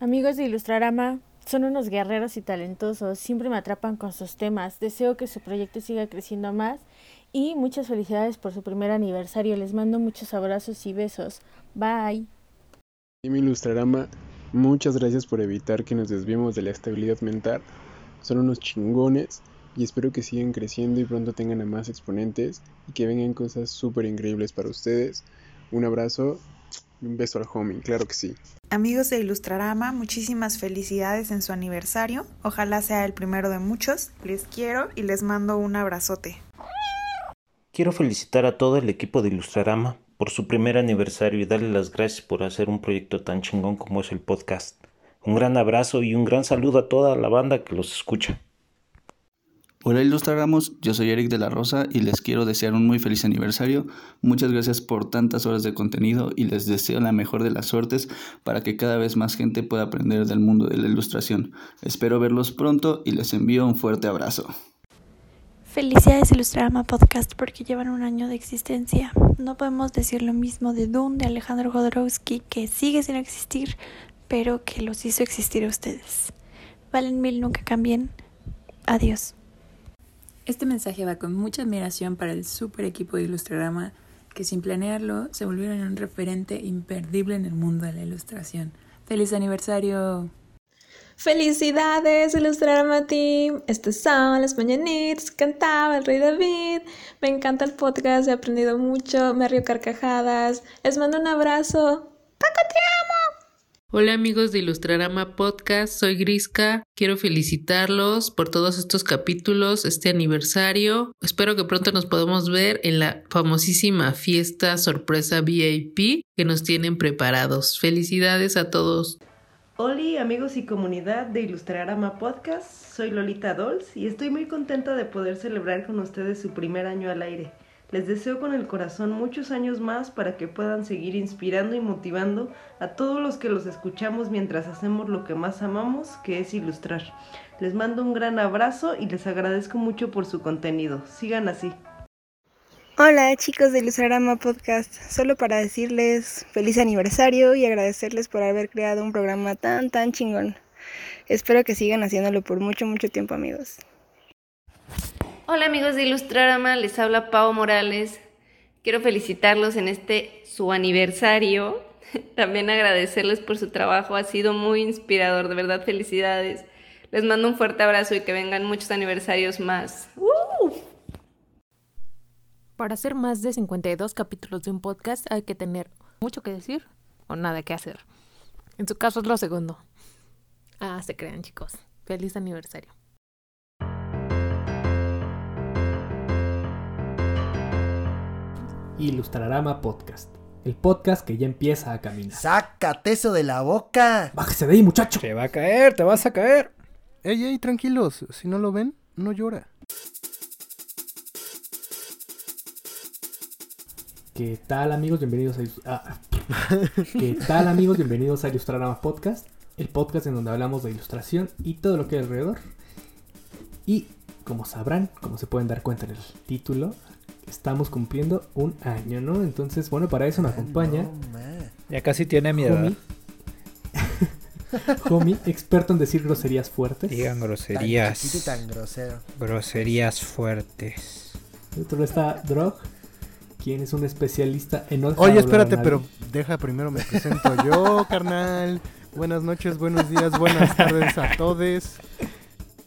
Amigos de Ilustrarama, son unos guerreros y talentosos, siempre me atrapan con sus temas. Deseo que su proyecto siga creciendo más y muchas felicidades por su primer aniversario. Les mando muchos abrazos y besos. Bye. Team Ilustrarama, muchas gracias por evitar que nos desviemos de la estabilidad mental. Son unos chingones y espero que sigan creciendo y pronto tengan a más exponentes y que vengan cosas súper increíbles para ustedes. Un abrazo y un beso al homie, claro que sí. Amigos de Ilustrarama, muchísimas felicidades en su aniversario. Ojalá sea el primero de muchos. Les quiero y les mando un abrazote. Quiero felicitar a todo el equipo de Ilustrarama por su primer aniversario y darle las gracias por hacer un proyecto tan chingón como es el podcast. Un gran abrazo y un gran saludo a toda la banda que los escucha. Hola Ilustraramos, yo soy Eric de la Rosa y les quiero desear un muy feliz aniversario. Muchas gracias por tantas horas de contenido y les deseo la mejor de las suertes para que cada vez más gente pueda aprender del mundo de la ilustración. Espero verlos pronto y les envío un fuerte abrazo. Felicidades Ilustrarama Podcast porque llevan un año de existencia. No podemos decir lo mismo de Doom de Alejandro Jodorowsky que sigue sin existir, pero que los hizo existir a ustedes. Valen mil, nunca cambien. Adiós. Este mensaje va con mucha admiración para el super equipo de Ilustrarama que sin planearlo se volvieron un referente imperdible en el mundo de la ilustración. ¡Feliz aniversario! Felicidades, Ilustrarama Team. Estas son las mañanitas que cantaba el rey David. Me encanta el podcast, he aprendido mucho, me río carcajadas. Les mando un abrazo. ¡Paco, te amo! Hola amigos de Ilustrarama Podcast, soy Grisca. Quiero felicitarlos por todos estos capítulos, este aniversario. Espero que pronto nos podamos ver en la famosísima fiesta sorpresa VIP que nos tienen preparados. Felicidades a todos. Hola amigos y comunidad de Ilustrarama Podcast, soy Lolita Dolls y estoy muy contenta de poder celebrar con ustedes su primer año al aire. Les deseo con el corazón muchos años más para que puedan seguir inspirando y motivando a todos los que los escuchamos mientras hacemos lo que más amamos, que es ilustrar. Les mando un gran abrazo y les agradezco mucho por su contenido. Sigan así. Hola chicos de Ilustrarama Podcast, solo para decirles feliz aniversario y agradecerles por haber creado un programa tan tan chingón. Espero que sigan haciéndolo por mucho mucho tiempo amigos. Hola amigos de Ilustrarama, les habla Pau Morales. Quiero felicitarlos en este su aniversario. También agradecerles por su trabajo, ha sido muy inspirador, de verdad felicidades. Les mando un fuerte abrazo y que vengan muchos aniversarios más. Para hacer más de 52 capítulos de un podcast hay que tener mucho que decir o nada que hacer. En su caso es lo segundo. Ah, se crean chicos. Feliz aniversario. Ilustrarama Podcast. El podcast que ya empieza a caminar. ¡Sácate eso de la boca! ¡Bájese de ahí, muchacho! Te va a caer, te vas a caer. Ey, ey, tranquilos. Si no lo ven, no llora. ¿Qué tal amigos? Bienvenidos a... Ah. ¿Qué tal amigos? Bienvenidos a Ilustrarama Podcast. El podcast en donde hablamos de ilustración y todo lo que hay alrededor. Y como sabrán, como se pueden dar cuenta en el título, estamos cumpliendo un año, ¿no? Entonces, bueno, para eso me acompaña. ya casi tiene mi edad. Homie, experto en decir groserías fuertes. Digan groserías. Tan, tan grosero. Groserías fuertes. Otro está Drog, quien es un especialista en Oye, espérate, pero deja primero me presento yo, carnal. Buenas noches, buenos días, buenas tardes a todos.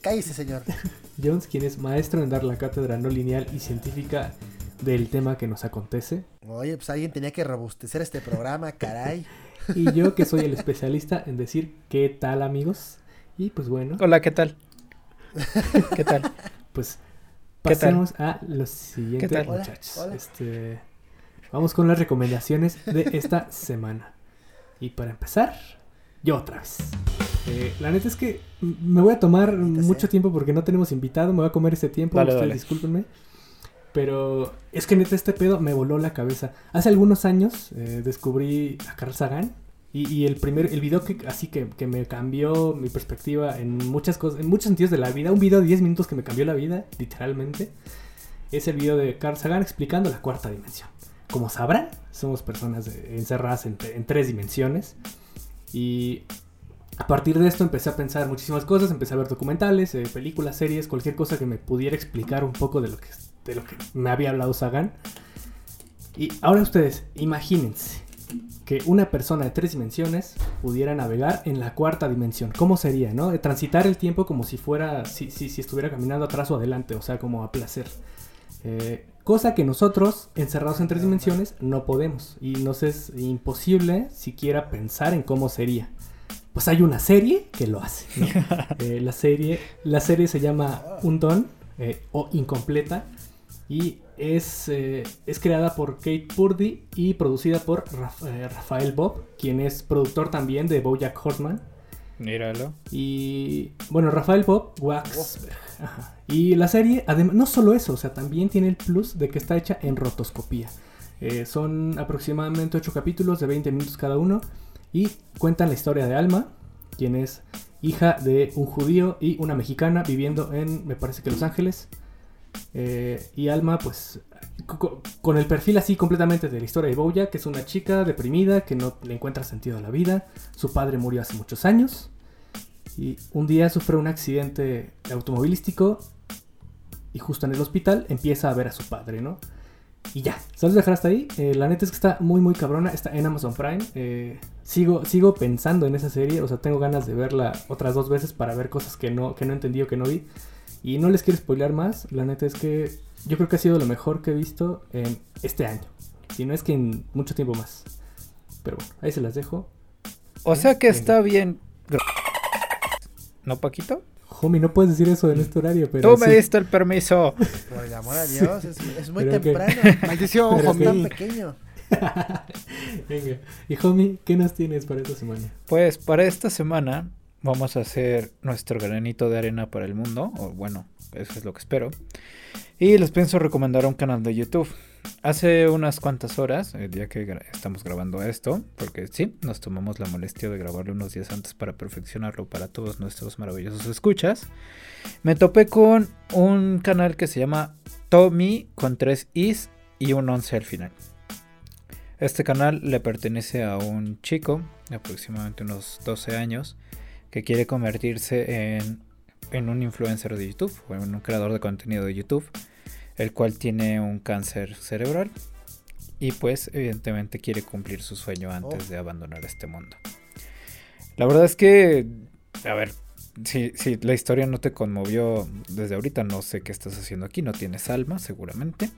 Cállese, señor. Jones, quien es maestro en dar la cátedra no lineal y científica del tema que nos acontece. Oye, pues alguien tenía que robustecer este programa, caray. y yo que soy el especialista en decir qué tal amigos. Y pues bueno. Hola, ¿qué tal? ¿Qué tal? Pues pasemos a los siguientes muchachos. Hola, hola. Este, vamos con las recomendaciones de esta semana. Y para empezar, yo otra vez. Eh, la neta es que me voy a tomar mucho tiempo porque no tenemos invitado. Me voy a comer ese tiempo. Dale, ustedes dale. discúlpenme. Pero es que neta este pedo me voló la cabeza. Hace algunos años eh, descubrí a Carl Sagan. Y, el primer, el video que así que, que me cambió mi perspectiva en muchas cosas, en muchos sentidos de la vida, un video de 10 minutos que me cambió la vida, literalmente, es el video de Carl Sagan explicando la cuarta dimensión. Como sabrán, somos personas encerradas en, en tres dimensiones. Y a partir de esto empecé a pensar muchísimas cosas, empecé a ver documentales, eh, películas, series, cualquier cosa que me pudiera explicar un poco de lo que, de lo que me había hablado Sagan. Y ahora ustedes, imagínense que una persona de tres dimensiones pudiera navegar en la cuarta dimensión. ¿Cómo sería, no? De transitar el tiempo como si fuera, si, si, si estuviera caminando atrás o adelante, o sea, como a placer. Eh, cosa que nosotros, encerrados en tres dimensiones, no podemos. Y nos es imposible siquiera pensar en cómo sería. Pues hay una serie que lo hace. ¿no? Eh, la, serie, la serie se llama Undone eh, o Incompleta. Y es, eh, es creada por Kate Purdy y producida por Raf- eh, Rafael Bob, quien es productor también de Bojack Horseman. Míralo. Y bueno, Rafael Bob Waxberg. Ajá. Y la serie, además, no solo eso, o sea, también tiene el plus de que está hecha en rotoscopía. Eh, son aproximadamente 8 capítulos de 20 minutos cada uno y cuentan la historia de Alma, quien es hija de un judío y una mexicana viviendo en, me parece que Los Ángeles. Eh, y Alma, pues, co- co- con el perfil así completamente de la historia de Boya, que es una chica deprimida que no le encuentra sentido a la vida. Su padre murió hace muchos años. Y un día sufre un accidente automovilístico. Y justo en el hospital empieza a ver a su padre, ¿no? Y ya, ¿sabes dejar hasta ahí? Eh, la neta es que está muy, muy cabrona. Está en Amazon Prime. Eh, sigo, sigo pensando en esa serie. O sea, tengo ganas de verla otras dos veces para ver cosas que no, que no entendí o que no vi. Y no les quiero spoilear más. La neta es que yo creo que ha sido lo mejor que he visto en este año. Si no es que en mucho tiempo más. Pero bueno, ahí se las dejo. O sea que está bien. ¿No, Paquito? Homie, no puedes decir eso en este horario, pero. Tú me sí. diste el permiso. Por el amor a Dios, es, es muy Pero que- temprano. Maldición, Pero homie. tan pequeño. Venga. Y homie, ¿qué nos tienes para esta semana? Pues para esta semana vamos a hacer nuestro granito de arena para el mundo, o bueno, eso es lo que espero. Y les pienso recomendar un canal de YouTube. Hace unas cuantas horas, el día que estamos grabando esto, porque sí, nos tomamos la molestia de grabarlo unos días antes para perfeccionarlo para todos nuestros maravillosos escuchas, me topé con un canal que se llama Tommy con tres is y un 11 al final. Este canal le pertenece a un chico de aproximadamente unos 12 años que quiere convertirse en, en un influencer de YouTube o en un creador de contenido de YouTube, el cual tiene un cáncer cerebral y pues evidentemente quiere cumplir su sueño antes de abandonar este mundo. La verdad es que, a ver, si, si la historia no te conmovió desde ahorita, no sé qué estás haciendo aquí, no tienes alma seguramente.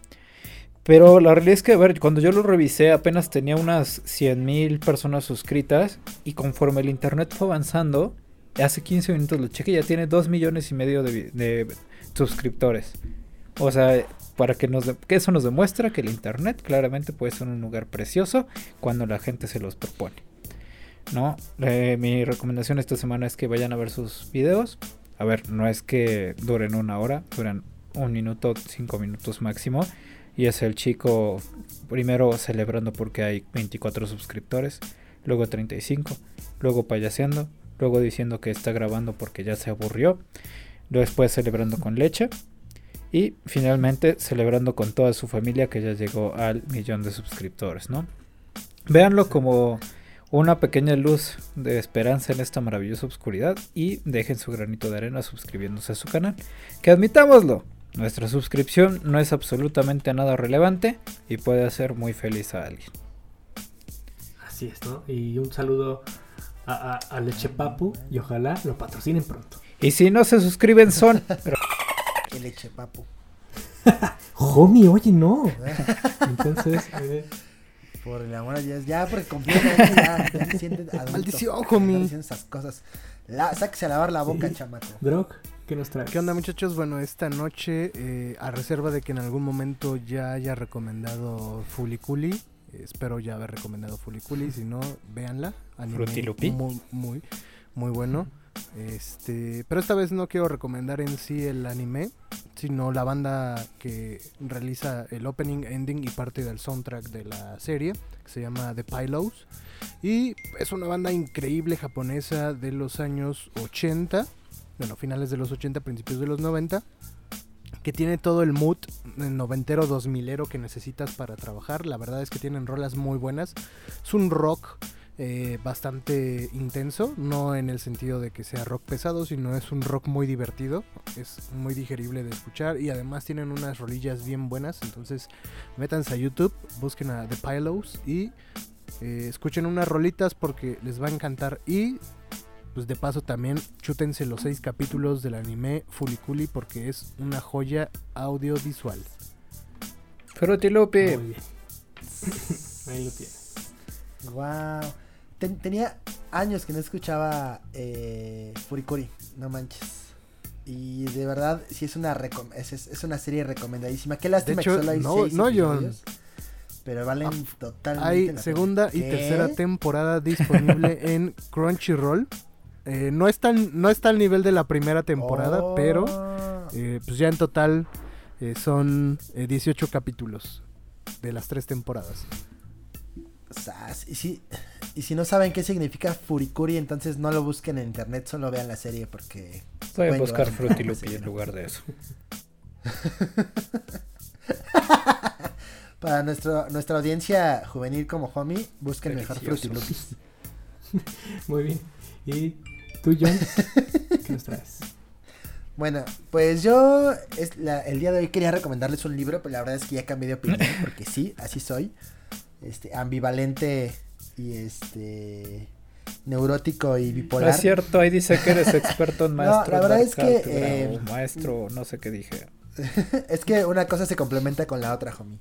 Pero la realidad es que, a ver, cuando yo lo revisé apenas tenía unas 100.000 personas suscritas y conforme el internet fue avanzando, hace 15 minutos lo chequé, ya tiene 2 millones y medio de, suscriptores. O sea, para que, nos que eso nos demuestra que el internet claramente puede ser un lugar precioso cuando la gente se los propone. ¿No? Eh, mi recomendación esta semana es que vayan a ver sus videos. A ver, no es que duren una hora, duran un minuto, cinco minutos máximo. Y es el chico primero celebrando porque hay 24 suscriptores, luego 35, luego payaseando, luego diciendo que está grabando porque ya se aburrió, después celebrando con leche y finalmente celebrando con toda su familia que ya llegó al millón de suscriptores, ¿no? Véanlo como una pequeña luz de esperanza en esta maravillosa oscuridad y dejen su granito de arena suscribiéndose a su canal. Que admitámoslo, nuestra suscripción no es absolutamente nada relevante y puede hacer muy feliz a alguien. Así es, ¿no? Y un saludo a, a, a Leche Papu y ojalá lo patrocinen pronto. Y si no se suscriben son... pero- Qué leche, papu. Homie, oye, no. Entonces, eh, Por el amor a Dios, ya porque completamente ya, ya se adulto. Maldición, homie. diciendo esas cosas. La, sáquese a lavar la boca, Sí. chamaco. Droc, ¿qué nos traes? ¿Qué onda muchachos? Bueno, esta noche, eh, a reserva de que en algún momento ya haya recomendado Fuliculi, espero ya haber recomendado Fuliculi, si no, véanla. Anime. Muy, muy, muy bueno. Este, pero esta vez no quiero recomendar en sí el anime, sino la banda que realiza el opening, ending y parte del soundtrack de la serie, que se llama The Pylos. Y es una banda increíble japonesa de los años 80, bueno, finales de los 80, principios de los 90, que tiene todo el mood noventero, dos milero que necesitas para trabajar. La verdad es que tienen rolas muy buenas. Es un rock eh, bastante intenso, no en el sentido de que sea rock pesado, sino es un rock muy divertido, es muy digerible de escuchar y además tienen unas rolillas bien buenas, entonces métanse a YouTube, busquen a The Pylos y eh, escuchen unas rolitas porque les va a encantar y pues de paso también chútense los seis capítulos del anime Fuliculi porque es una joya audiovisual. Muy bien. Ahí lo tienes. Wow. Ten- tenía años que no escuchaba eh, Furikuri, no manches. Y de verdad, sí es una es, es- es una serie recomendadísima. Qué lástima hecho, que solo hay no- seis no, John. episodios, Pero valen totalmente Hay la pena. segunda y ¿Qué? tercera temporada disponible en Crunchyroll. Eh, no, está, al- no está al nivel de la primera temporada, Oh. pero eh, pues ya en total eh, son eh, 18 capítulos de las tres temporadas. Sas. Y si, y si no saben qué significa Furikuri, entonces no lo busquen en internet, solo vean la serie porque... Voy a pueden buscar ese, en lugar de eso. Para nuestro, nuestra audiencia juvenil como homie, busquen mejor. Loops. Muy bien. ¿Y tú, John? ¿Qué nos traes? Bueno, pues yo es la- el día de hoy quería recomendarles un libro, pero la verdad es que ya cambié de opinión, porque sí, así soy. Este, ambivalente y este neurótico y No bipolar. es cierto, ahí dice que eres experto en No, maestro. la en verdad es que, eh, maestro, no sé qué dije. es que una cosa se complementa con la otra, homie.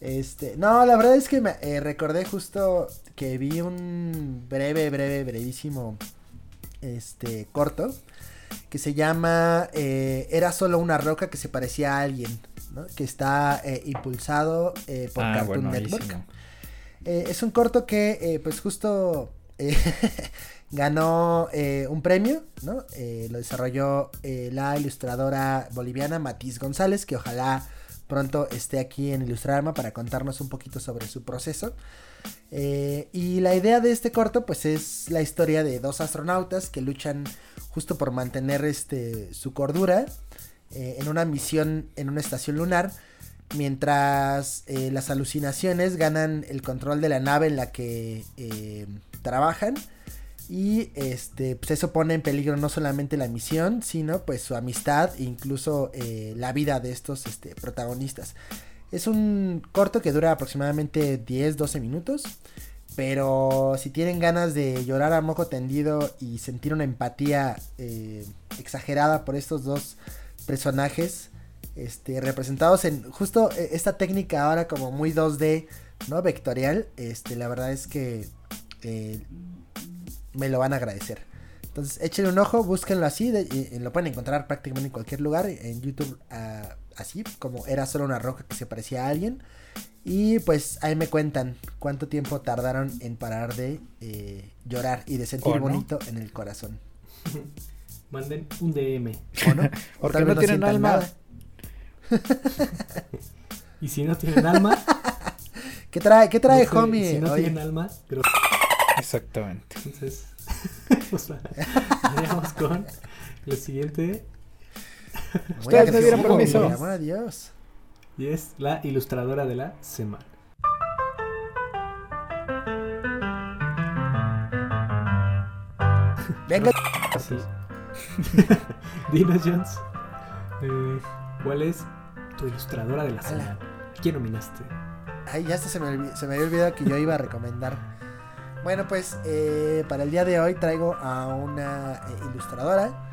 Este, no, la verdad es que me eh, recordé justo que vi un breve, breve, brevísimo este corto que se llama eh, Era solo una roca que se parecía a alguien, ¿no? Que está eh, impulsado eh, por Ah, Cartoon Network. Eh, es un corto que, pues justo ganó eh, un premio, ¿no? Lo desarrolló la ilustradora boliviana Matiz González, que ojalá pronto esté aquí en Ilustrarma para contarnos un poquito sobre su proceso. Eh, y la idea de este corto, pues es la historia de dos astronautas que luchan justo por mantener este, su cordura eh, en una misión en una estación lunar mientras eh, las alucinaciones ganan el control de la nave en la que trabajan. Y este pues eso pone en peligro no solamente la misión sino pues su amistad e incluso la vida de estos este, protagonistas es un corto que dura aproximadamente 10-12 minutos pero si tienen ganas de llorar a moco tendido y sentir una empatía eh, exagerada por estos dos personajes este, representados en justo eh, esta técnica ahora como muy 2D, ¿no? Vectorial, este, la verdad es que eh, me lo van a agradecer. Entonces, échenle un ojo, búsquenlo así, y lo pueden encontrar prácticamente en cualquier lugar, en YouTube, ah, así, como era solo una roca que se parecía a alguien. Y pues ahí me cuentan cuánto tiempo tardaron en parar de eh, llorar y de sentir bonito en el corazón. Manden un DM. ¿O no? Porque tal vez no tienen alma. nada. Y si no tienen alma. ¿Qué trae, qué trae, no sé, homie? Si no Oye. tienen alma, pero. Exactamente. Entonces. pues, vayamos con lo siguiente. Ustedes me dieron permiso. por amor a Dios. Y es la ilustradora de la semana. Venga. Así. Dinos, Jones. eh, ¿Cuál es tu ilustradora de la semana? ¿Quién nominaste? Ay, ya hasta se me, se me había olvidado que yo iba a recomendar. Bueno, pues eh, para el día de hoy traigo a una eh, ilustradora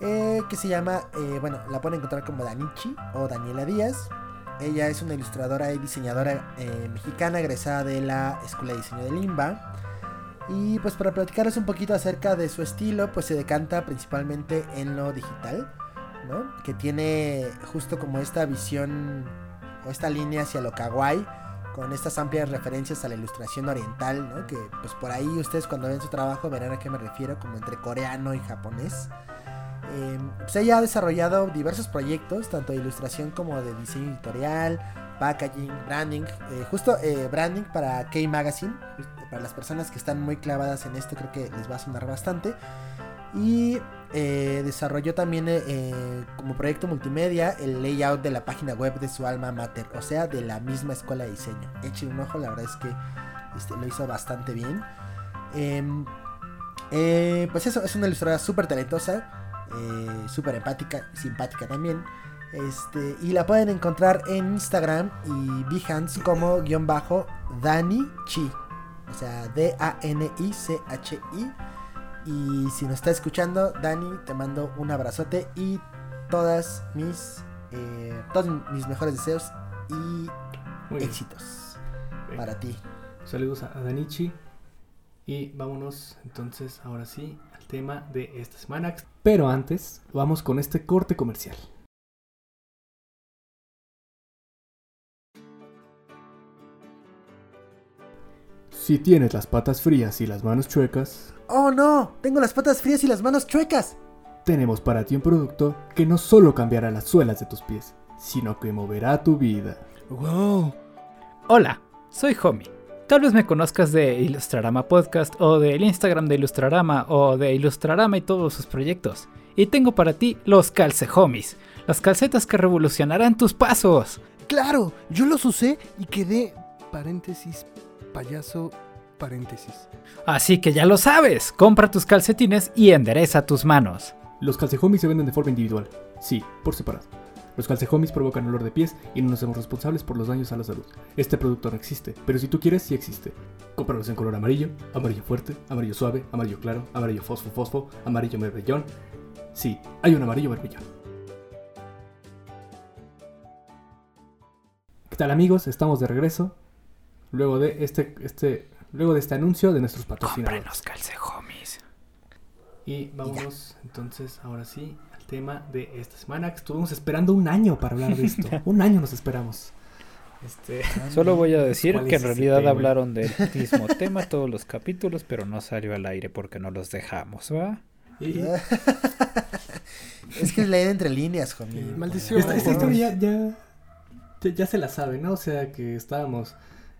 eh, que se llama, eh, bueno, la pueden encontrar como Danichi o Daniela Díaz. Ella es una ilustradora y diseñadora eh, mexicana egresada de la Escuela de Diseño de Limba. Y pues para platicarles un poquito acerca de su estilo, pues se decanta principalmente en lo digital, ¿no? Que tiene justo como esta visión o esta línea hacia lo kawaii, con estas amplias referencias a la ilustración oriental, ¿no? Que pues por ahí ustedes cuando ven su trabajo verán a qué me refiero, como entre coreano y japonés. Eh, pues ella ha desarrollado diversos proyectos, tanto de ilustración como de diseño editorial, packaging, branding, eh, justo eh, branding para K-Magazine, para las personas que están muy clavadas en esto creo que les va a sonar bastante. Y eh, desarrolló también como proyecto multimedia el layout de la página web de su alma mater, o sea, de la misma escuela de diseño. Echen un ojo, la verdad es que Este, lo hizo bastante bien. Em, pues eso, es una ilustradora súper talentosa, eh, súper empática, simpática también. Este, y la pueden encontrar en Instagram y Behance como guion bajo Dani Chi. O sea, D-A-N-I-C-H-I. Y si nos está escuchando, Dani, te mando un abrazote y todas mis, eh, todos mis mejores deseos y éxitos para ti. Saludos a Danichi. Y vámonos entonces ahora sí tema de esta semana. Pero antes, vamos con este corte comercial. Si tienes las patas frías y las manos chuecas, ¡Oh no! Tengo las patas frías y las manos chuecas. tenemos para ti un producto que no solo cambiará las suelas de tus pies, sino que moverá tu vida. ¡Wow! Hola, soy Homie. Tal vez me conozcas de Ilustrarama Podcast o del Instagram de Ilustrarama o de Ilustrarama y todos sus proyectos. Y tengo para ti los calcehomies, las calcetas que revolucionarán tus pasos. Claro, yo los usé y quedé, paréntesis, payaso, paréntesis. Así que ya lo sabes, compra tus calcetines y endereza tus manos. Los calcehomies se venden de forma individual, sí, por separado. Los calcehomies provocan olor de pies y no nos hacemos responsables por los daños a la salud. Este producto no existe, pero si tú quieres, sí existe. Cómpralos en color amarillo, amarillo fuerte, amarillo suave, amarillo claro, amarillo fosfo fosfo, amarillo berbellón. Sí, hay un amarillo berbellón. ¿Qué tal amigos? Estamos de regreso. Luego de este, este, luego de este anuncio de nuestros patrocinadores. los calcehomies. Y vámonos entonces ahora sí tema de esta semana. que Estuvimos esperando un año para hablar de esto. un año nos esperamos. Este, Solo voy a decir ¿cuál que en realidad tema? hablaron del mismo tema todos los capítulos, pero no salió al aire porque no los dejamos, ¿va? Y- Es que es leer entre líneas, homie. Maldición. Esta, esta historia ya, ya, ya, ya se la sabe, ¿no? O sea, que estábamos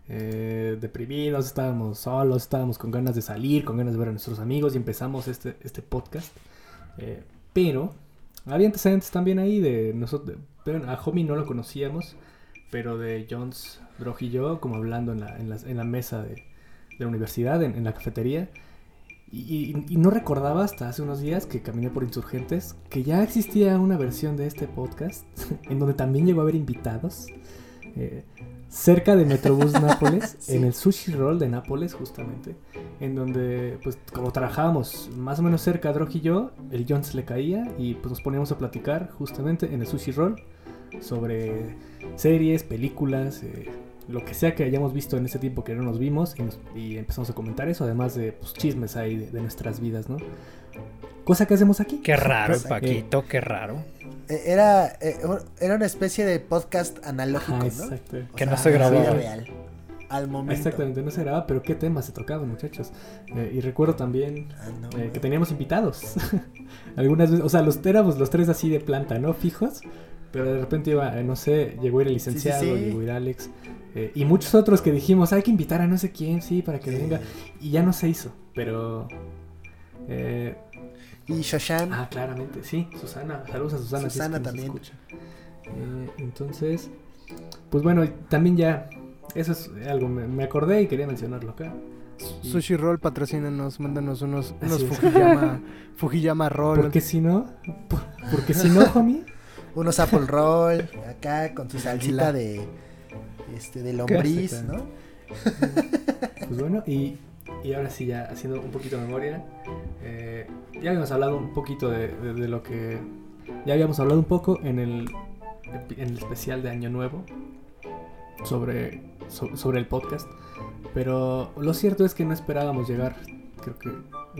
eh, deprimidos, estábamos solos, estábamos con ganas de salir, con ganas de ver a nuestros amigos y empezamos este, este podcast. Eh, pero había antecedentes también ahí de nosotros. Pero a Homie no lo conocíamos, pero de Jones, Drog y yo, como hablando en la, en la, en la mesa de, de la universidad, en, en la cafetería. Y, no recordaba hasta hace unos días que caminé por Insurgentes que ya existía una versión de este podcast en donde también llegó a haber invitados eh, cerca de Metrobús Nápoles, Sí. en el Sushi Roll de Nápoles justamente, en donde pues como trabajábamos más o menos cerca Drog y yo, el John se le caía y pues nos poníamos a platicar justamente en el Sushi Roll sobre series, películas, eh, lo que sea que hayamos visto en ese tiempo que no nos vimos y, nos- y empezamos a comentar eso, además de pues, chismes ahí de, de nuestras vidas, ¿no? Cosa que hacemos aquí. Qué raro, Paquito, qué raro. Eh, Era, eh, era una especie de podcast analógico, Ajá, ¿no? exacto. O Que sea, no se grababa. vida real. Al momento. Exactamente, no se grababa, pero qué temas se tocaban, muchachos. Eh, y recuerdo también Ah, no, eh, que teníamos invitados. Algunas veces, o sea, los éramos los tres así de planta, ¿no? Fijos. Pero de repente iba, eh, no sé, llegó a ir el licenciado, sí. llegó a ir Alex. eh, y muchos otros que dijimos, hay que invitar a no sé quién, sí, para que Sí. venga. Y ya no se hizo, pero... eh, Y Shoshan. ah, claramente, sí, Susana. Saludos a Susana. si es Susana que también. Eh, entonces, pues bueno, también ya... Eso es algo, me, me acordé y quería mencionarlo acá. Y- Sushi Roll, patrocínanos, mándanos unos, unos. Fujiyama, Fujiyama Roll. Porque si no, por- porque si no, homie, Unos Apple Roll. Acá con su salsita de. Este, de lombriz. ¿no? pues bueno, y, y ahora sí, ya haciendo un poquito de memoria, eh, ya habíamos hablado un poquito de, de- de lo que. Ya habíamos hablado un poco en el, en el especial de Año Nuevo sobre, so- sobre el podcast, pero lo cierto es que no esperábamos llegar, creo que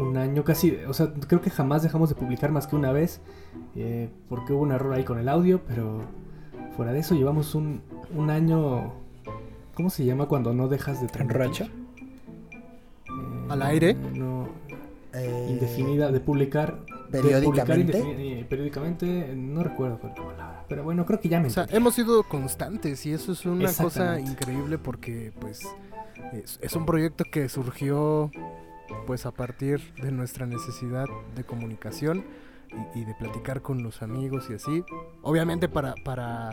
un año casi, o sea, creo que jamás dejamos de publicar más que una vez, eh, porque hubo un error ahí con el audio, pero fuera de eso llevamos un, un año, ¿cómo se llama cuando no dejas de ¿En transmitir? racha? ¿Al aire? No, Eh, indefinida, de publicar. de publicar periódicamente. eh, periódicamente, no recuerdo cuál palabra, pero bueno, creo que ya me O sea, hemos sido constantes y eso es una cosa increíble porque pues es, es un proyecto que surgió pues a partir de nuestra necesidad de comunicación y, y de platicar con los amigos y así. Obviamente para para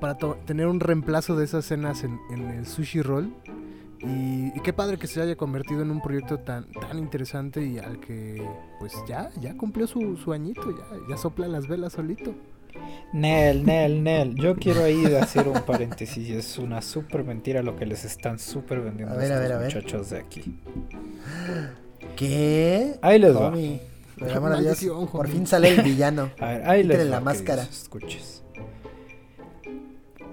para to- tener un reemplazo de esas cenas en, en el sushi roll Y, y qué padre que se haya convertido en un proyecto tan, tan interesante y al que pues ya, ya cumplió su, su añito, ya, ya sopla las velas solito. Nel, Nel, Nel. Yo quiero ahí hacer un paréntesis. Es una súper mentira lo que les están súper vendiendo A ver, a estos a ver. muchachos de aquí. ¿Qué? Ahí les va. Tommy, por amor Dios, Maldición, por homie. fin sale el villano. A ver, ahí les va, la máscara. escuches.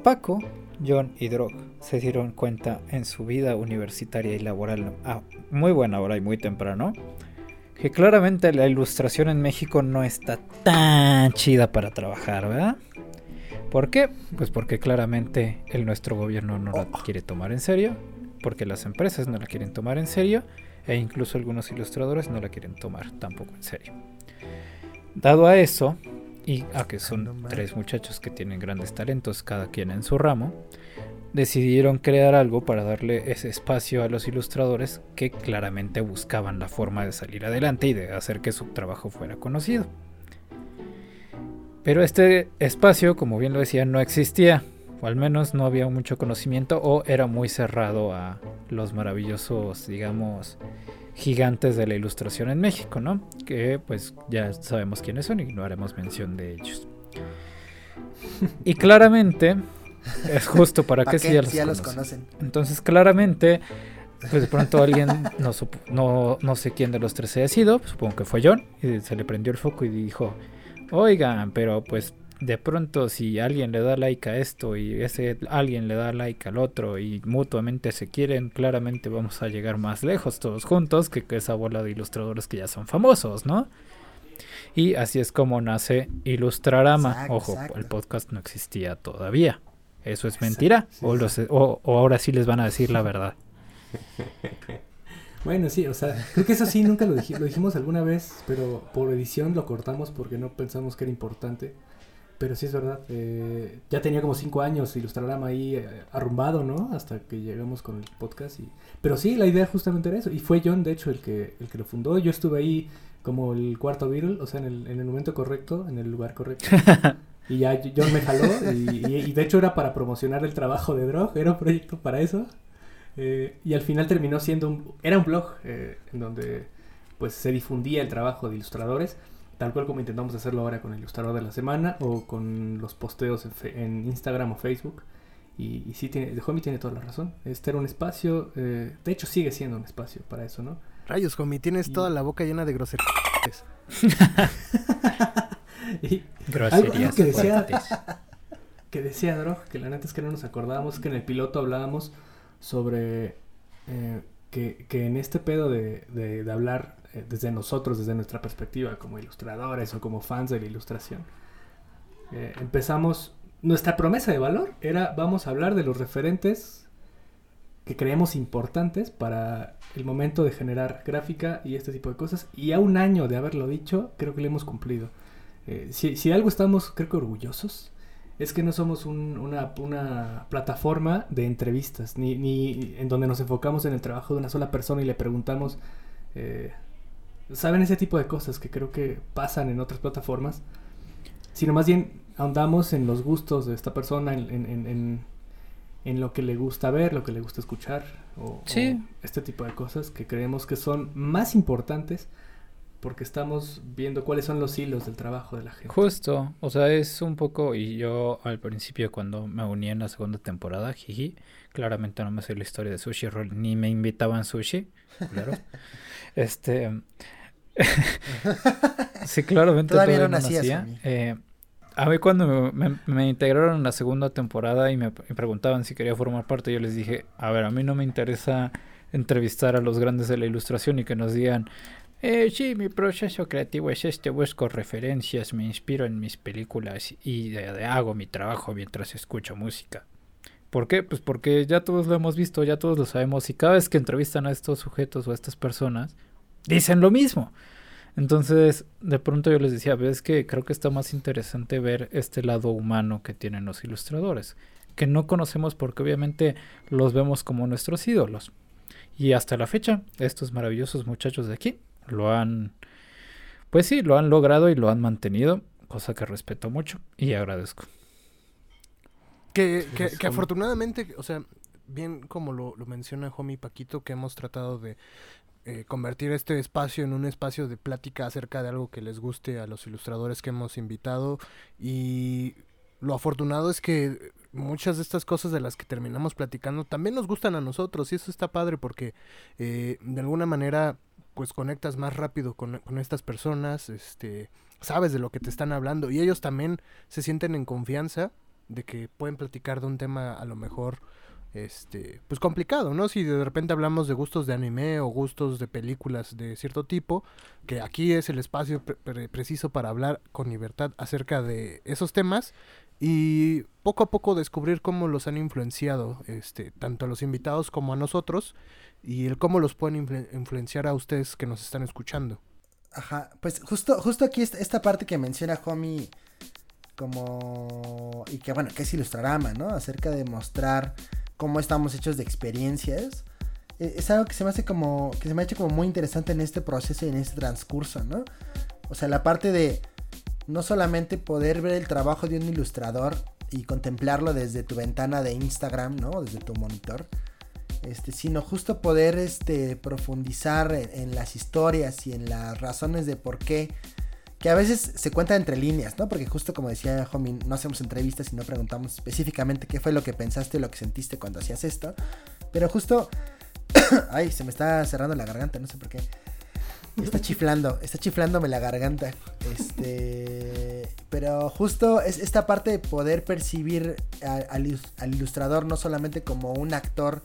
Paco, John y Drog se dieron cuenta en su vida universitaria y laboral a muy buena hora y muy temprano que claramente la ilustración en México no está tan chida para trabajar, ¿verdad? ¿Por qué? Pues porque claramente el nuestro gobierno no la quiere tomar en serio, porque las empresas no la quieren tomar en serio e incluso algunos ilustradores no la quieren tomar tampoco en serio. Dado a eso, y a que son tres muchachos que tienen grandes talentos, cada quien en su ramo, decidieron crear algo para darle ese espacio a los ilustradores que claramente buscaban la forma de salir adelante y de hacer que su trabajo fuera conocido. Pero este espacio, como bien lo decía, no existía, o al menos no había mucho conocimiento, o era muy cerrado a los maravillosos, digamos, gigantes de la ilustración en México, ¿no? Que pues ya sabemos quiénes son y no haremos mención de ellos. Y claramente es justo para ¿Pa que qué? si ya los, conocen. Entonces claramente, pues de pronto alguien, no, supo- no, no sé quién de los tres haya sido, supongo que fue John, y se le prendió el foco y dijo, oigan, pero pues de pronto si alguien le da like a esto y ese alguien le da like al otro y mutuamente se quieren, claramente vamos a llegar más lejos todos juntos que, que esa bola de ilustradores que ya son famosos, ¿no? Y así es como nace Ilustrarama. Exacto, Ojo, exacto. el podcast no existía todavía. ¿Eso es mentira? o, los- o- o ahora sí les van a decir la verdad. Bueno, sí, o sea, creo que eso sí nunca lo, dij- lo dijimos alguna vez, pero por edición lo cortamos porque no pensamos que era importante. Pero sí es verdad, eh, ya tenía como cinco años Ilustrarama ahí eh, arrumbado, ¿no? Hasta que llegamos con el podcast. Y... Pero sí, la idea justamente era eso. Y fue John, de hecho, el que, el que lo fundó. Yo estuve ahí como el cuarto Beatle, o sea, en el, en el momento correcto, en el lugar correcto. y ya John me jaló. Y, y- y de hecho era para promocionar el trabajo de Drog, era un proyecto para eso. Eh, y al final terminó siendo un... Era un blog eh, en donde pues se difundía el trabajo de ilustradores, tal cual como intentamos hacerlo ahora con el ilustrador de la semana o con los posteos en, fe- en Instagram o Facebook. Y, y sí, tiene, de Homie tiene toda la razón. Este era un espacio, eh, de hecho sigue siendo un espacio para eso, ¿no? Rayos, homie, tienes toda la boca llena de groserías. Y algo, algo que decía que decía Drog, que la neta es que no nos acordábamos, que en el piloto hablábamos sobre eh, que, que en este pedo de, de- de hablar eh, desde nosotros, desde nuestra perspectiva, como ilustradores o como fans de la ilustración, eh, empezamos, nuestra promesa de valor era vamos a hablar de los referentes que creemos importantes para el momento de generar gráfica y este tipo de cosas. Y a un año de haberlo dicho, creo que lo hemos cumplido. Eh, si, si algo estamos, creo que orgullosos, es que no somos un- una, una plataforma de entrevistas, ni, ni en donde nos enfocamos en el trabajo de una sola persona y le preguntamos, eh, ¿saben ese tipo de cosas que creo que pasan en otras plataformas? Sino más bien ahondamos en los gustos de esta persona, en, en- en- en- en lo que le gusta ver, lo que le gusta escuchar, o, Sí. o este tipo de cosas que creemos que son más importantes porque estamos viendo cuáles son los hilos del trabajo de la gente. Justo, o sea, es un poco, y yo al principio cuando me uní en la segunda temporada, jiji, claramente no me sé la historia de Sushi Roll, ni me invitaban sushi, claro. este, sí, claramente Todavía todavía, no nacía. homie. Eh, a mí cuando me, me- me integraron en la segunda temporada y me, me preguntaban si quería formar parte, yo les dije, a ver, a mí no me interesa entrevistar a los grandes de la ilustración y que nos digan, eh, sí, mi proceso creativo es este, busco referencias, me inspiro en mis películas y de- hago mi trabajo mientras escucho música. ¿Por qué? Pues porque ya todos lo hemos visto, ya todos lo sabemos y cada vez que entrevistan a estos sujetos o a estas personas, dicen lo mismo. Entonces, de pronto yo les decía, ves que creo que está más interesante ver este lado humano que tienen los ilustradores, que no conocemos porque obviamente los vemos como nuestros ídolos. Y hasta la fecha, estos maravillosos muchachos de aquí lo han, pues sí, lo han logrado y lo han mantenido, cosa que respeto mucho y agradezco. Que, que, afortunadamente, o sea, bien como lo, lo menciona Homie Paquito, que hemos tratado de eh, convertir este espacio en un espacio de plática acerca de algo que les guste a los ilustradores que hemos invitado y lo afortunado es que muchas de estas cosas de las que terminamos platicando también nos gustan a nosotros y eso está padre porque eh, de alguna manera pues conectas más rápido con, con, estas personas, este, sabes de lo que te están hablando y ellos también se sienten en confianza de que pueden platicar de un tema a lo mejor este pues complicado, ¿no? Si de repente hablamos de gustos de anime o gustos de películas de cierto tipo, que aquí es el espacio pre preciso para hablar con libertad acerca de esos temas y poco a poco descubrir cómo los han influenciado este tanto a los invitados como a nosotros y el cómo los pueden influ influenciar a ustedes que nos están escuchando. Ajá, pues justo justo aquí esta parte que menciona Homie como y que bueno, que es ilustrarama, ¿no? Acerca de mostrar cómo estamos hechos de experiencias. E, es algo que se me hace como, que se me ha como muy interesante en este proceso y en este transcurso, ¿no? O sea, la parte de no solamente poder ver el trabajo de un ilustrador y contemplarlo desde tu ventana de Instagram, ¿no? Desde tu monitor. Este, sino justo poder este, profundizar en, en las historias y en las razones de por qué que a veces se cuenta entre líneas, ¿no? Porque justo como decía Homie, no hacemos entrevistas y no preguntamos específicamente qué fue lo que pensaste, lo que sentiste cuando hacías esto. Pero justo... Ay, se me está cerrando la garganta, no sé por qué. Está chiflando, está chiflándome la garganta. Este... Pero justo es esta parte de poder percibir al ilustrador no solamente como un actor,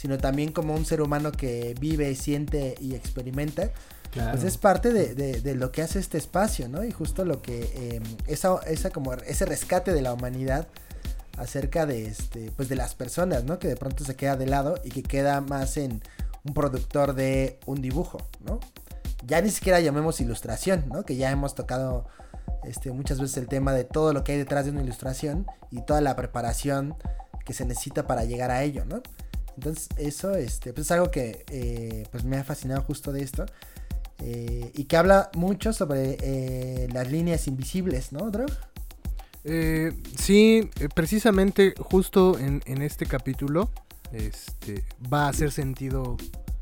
sino también como un ser humano que vive, siente y experimenta Claro. Pues es parte de, de, de, lo que hace este espacio, ¿no? Y justo lo que eh, esa, esa como ese rescate de la humanidad acerca de este pues de las personas, ¿no? Que de pronto se queda de lado y que queda más en un productor de un dibujo, ¿no? Ya ni siquiera llamemos ilustración, ¿no? Que ya hemos tocado este muchas veces el tema de todo lo que hay detrás de una ilustración y toda la preparación que se necesita para llegar a ello, ¿no? Entonces eso este, pues es algo que eh, pues me ha fascinado justo de esto. Eh, y que habla mucho sobre eh, las líneas invisibles, ¿no, Drog? Sí, precisamente justo en, en, este capítulo este, va a hacer sentido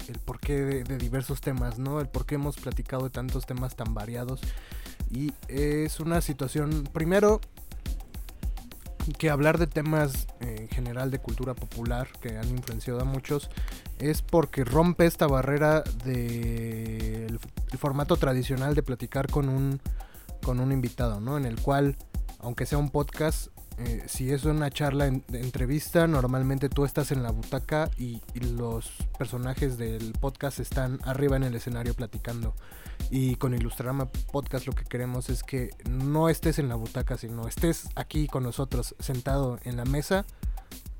el porqué de, de, diversos temas, ¿no? El por qué hemos platicado de tantos temas tan variados. Y es una situación, primero, que hablar de temas en general de cultura popular que han influenciado a muchos es porque rompe esta barrera del de formato tradicional de platicar con un, con un invitado, ¿no? En el cual, aunque sea un podcast, eh, si es una charla en, entrevista, normalmente tú estás en la butaca y, los personajes del podcast están arriba en el escenario platicando. Y con Ilustrarama Podcast lo que queremos es que no estés en la butaca, sino estés aquí con nosotros, sentado en la mesa,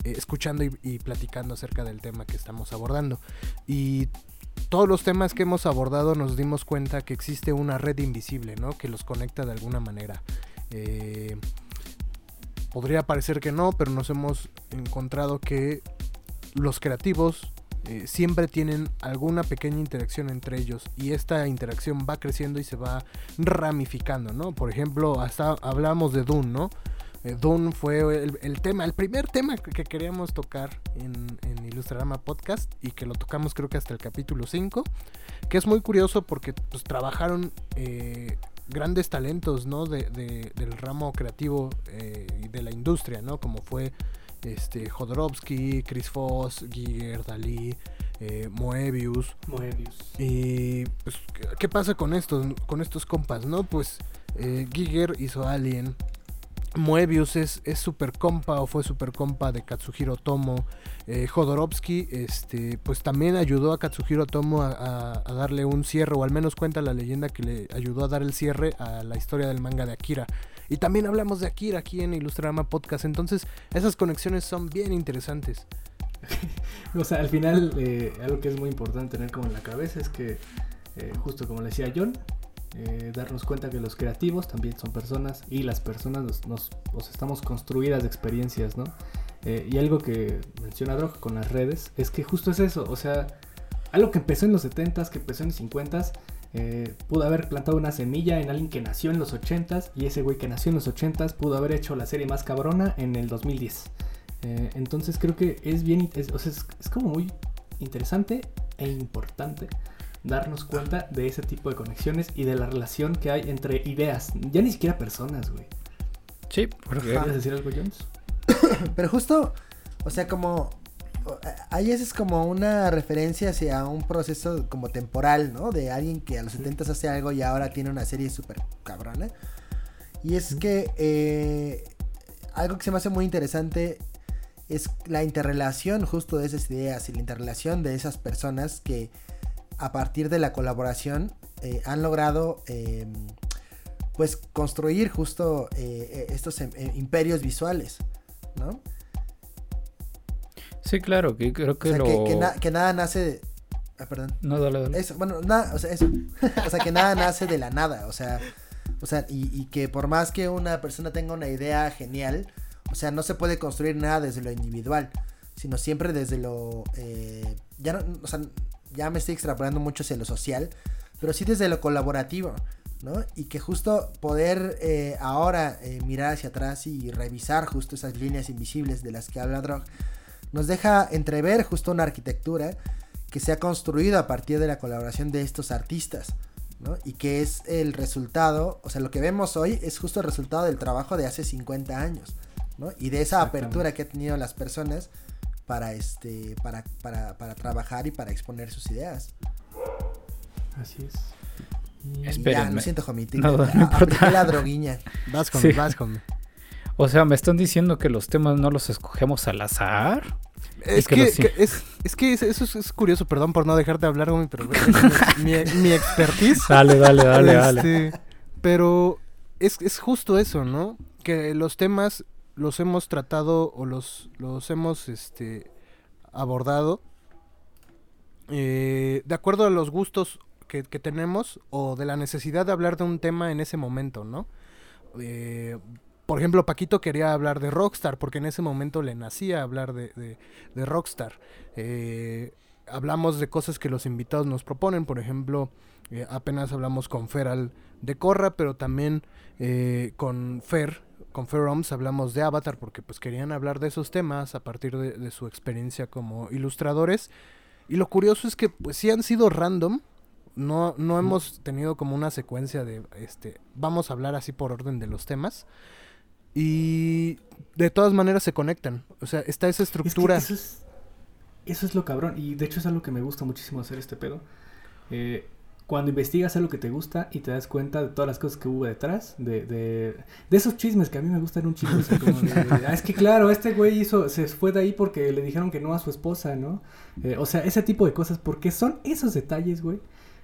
eh, escuchando y, platicando acerca del tema que estamos abordando. Y todos los temas que hemos abordado nos dimos cuenta que existe una red invisible, ¿no? Que los conecta de alguna manera. Eh, podría parecer que no, pero nos hemos encontrado que los creativos eh, siempre tienen alguna pequeña interacción entre ellos y esta interacción va creciendo y se va ramificando, ¿no? Por ejemplo, hasta hablamos de Dune, ¿no? Eh, Dune fue el, tema, el primer tema que queríamos tocar en, en Ilustrarama Podcast y que lo tocamos creo que hasta el capítulo 5, que es muy curioso porque pues trabajaron eh, grandes talentos, ¿no? De, de, del ramo creativo y de la industria, ¿no? Como fue este Jodorowsky, Chris Foss, Giger, Dalí, eh, Moebius. Moebius. Y pues, ¿qué pasa con estos, con estos compas, no? Pues eh, Giger hizo Alien. Moebius es super compa o fue super compa de Katsuhiro Tomo. Eh, Jodorowsky este, pues también ayudó a Katsuhiro Tomo a, darle un cierre, o al menos cuenta la leyenda que le ayudó a dar el cierre a la historia del manga de Akira. Y también hablamos de Akira aquí en Ilustrarama Podcast. Entonces, esas conexiones son bien interesantes. o sea, al final, eh, algo que es muy importante tener como en la cabeza es que, eh, justo como le decía John, eh, darnos cuenta que los creativos también son personas y las personas nos, estamos construidas de experiencias, ¿no? Eh, y algo que menciona Drog con las redes es que justo es eso, o sea, algo que empezó en los 70s, que empezó en los 50s, eh, pudo haber plantado una semilla en alguien que nació en los 80s y ese güey que nació en los 80s pudo haber hecho la serie más cabrona en el 2010. Eh, entonces creo que es bien, es como muy interesante e importante darnos cuenta de ese tipo de conexiones y de la relación que hay entre ideas, ya ni siquiera personas, güey. Sí, porque... ¿Quieres decir algo, Jones? Pero justo, o sea, como ahí es como una referencia hacia un proceso como temporal, ¿no? De alguien que a los 70 hace algo y ahora tiene una serie súper cabrona. Y es que eh, algo que se me hace muy interesante es la interrelación justo de esas ideas y la interrelación de esas personas que a partir de la colaboración eh, han logrado em, pues construir justo eh, estos em, imperios visuales, ¿no? Sí, claro, que creo que o sea, lo... que, que, nada nace de... Ah, perdón. No, dale, dale. Eso, bueno, nada, o sea, eso. o sea, que nada nace de la nada, o sea, o sea, y, y, que por más que una persona tenga una idea genial, o sea, no se puede construir nada desde lo individual, sino siempre desde lo... Eh, ya no, o sea, ya me estoy extrapolando mucho hacia lo social, pero sí desde lo colaborativo, ¿no? Y que justo poder eh, ahora eh, mirar hacia atrás y revisar justo esas líneas invisibles de las que habla Drog, nos deja entrever justo una arquitectura que se ha construido a partir de la colaboración de estos artistas, ¿no? Y que es el resultado, o sea, lo que vemos hoy es justo el resultado del trabajo de hace 50 años, ¿no? Y de esa apertura que han tenido las personas para, este, para, para, para trabajar y para exponer sus ideas. Así es. Espérenme. Ya, lo siento, Jomito. No, no importa. la droguiña. Vas con, Sí. vas con. O sea, ¿me están diciendo que los temas no los escogemos al azar? Es que que, los- que es, es que es- eso es, es curioso, perdón por no dejarte hablar, güey, pero mi, mi expertise. Dale, dale, dale, dale. Este, Pero es, es justo eso, ¿no? Que los temas los hemos tratado o los, los hemos este, abordado eh, de acuerdo a los gustos que, que tenemos o de la necesidad de hablar de un tema en ese momento, ¿no? Eh, por ejemplo, Paquito quería hablar de Rockstar porque en ese momento le nacía hablar de, de- Rockstar. Eh, hablamos de cosas que los invitados nos proponen, por ejemplo, apenas hablamos con Feral de Corra, pero también con Fer, con Fer Oms hablamos de Avatar porque pues querían hablar de esos temas a partir de, de su experiencia como ilustradores. Y lo curioso es que pues sí han sido random, no, no hemos tenido como una secuencia de, este, vamos a hablar así por orden de los temas. Y de todas maneras se conectan. O sea, está esa Es que estructura. eso, es, eso es lo cabrón. Y de hecho es algo que me gusta muchísimo hacer este pedo. Eh, cuando investigas algo que te gusta y te das cuenta de todas las cosas que hubo detrás, de, de, de esos chismes que a mí me gustan un chisme. como de, de, ah, es que claro, este güey hizo, se fue de ahí porque le dijeron que no a su esposa, ¿no? Eh, o sea, ese tipo de cosas, porque son esos detalles, güey.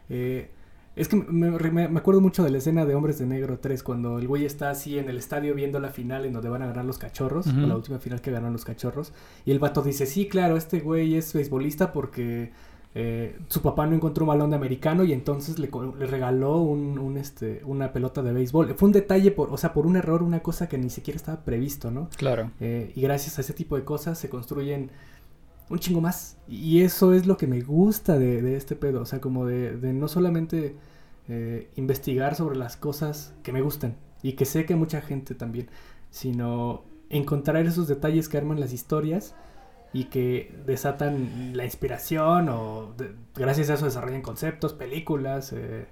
Eh, es que me, me- me acuerdo mucho de la escena de Hombres de Negro 3, cuando el güey está así en el estadio viendo la final en donde van a ganar los cachorros, o la última final que ganaron los cachorros, y el vato dice, sí, claro, este güey es beisbolista porque eh, su papá no encontró un balón de americano y entonces le, regaló un, un, este, una pelota de béisbol. Fue un detalle, por, o sea, por un error, una cosa que ni siquiera estaba previsto, ¿no? Claro. Eh, y gracias a ese tipo de cosas se construyen un chingo más. Y eso es lo que me gusta de, de este pedo. O sea, como de, de no solamente eh, investigar sobre las cosas que me gustan y que sé que mucha gente también, sino encontrar esos detalles que arman las historias y que desatan la inspiración o de- gracias a eso desarrollan conceptos, películas, eh,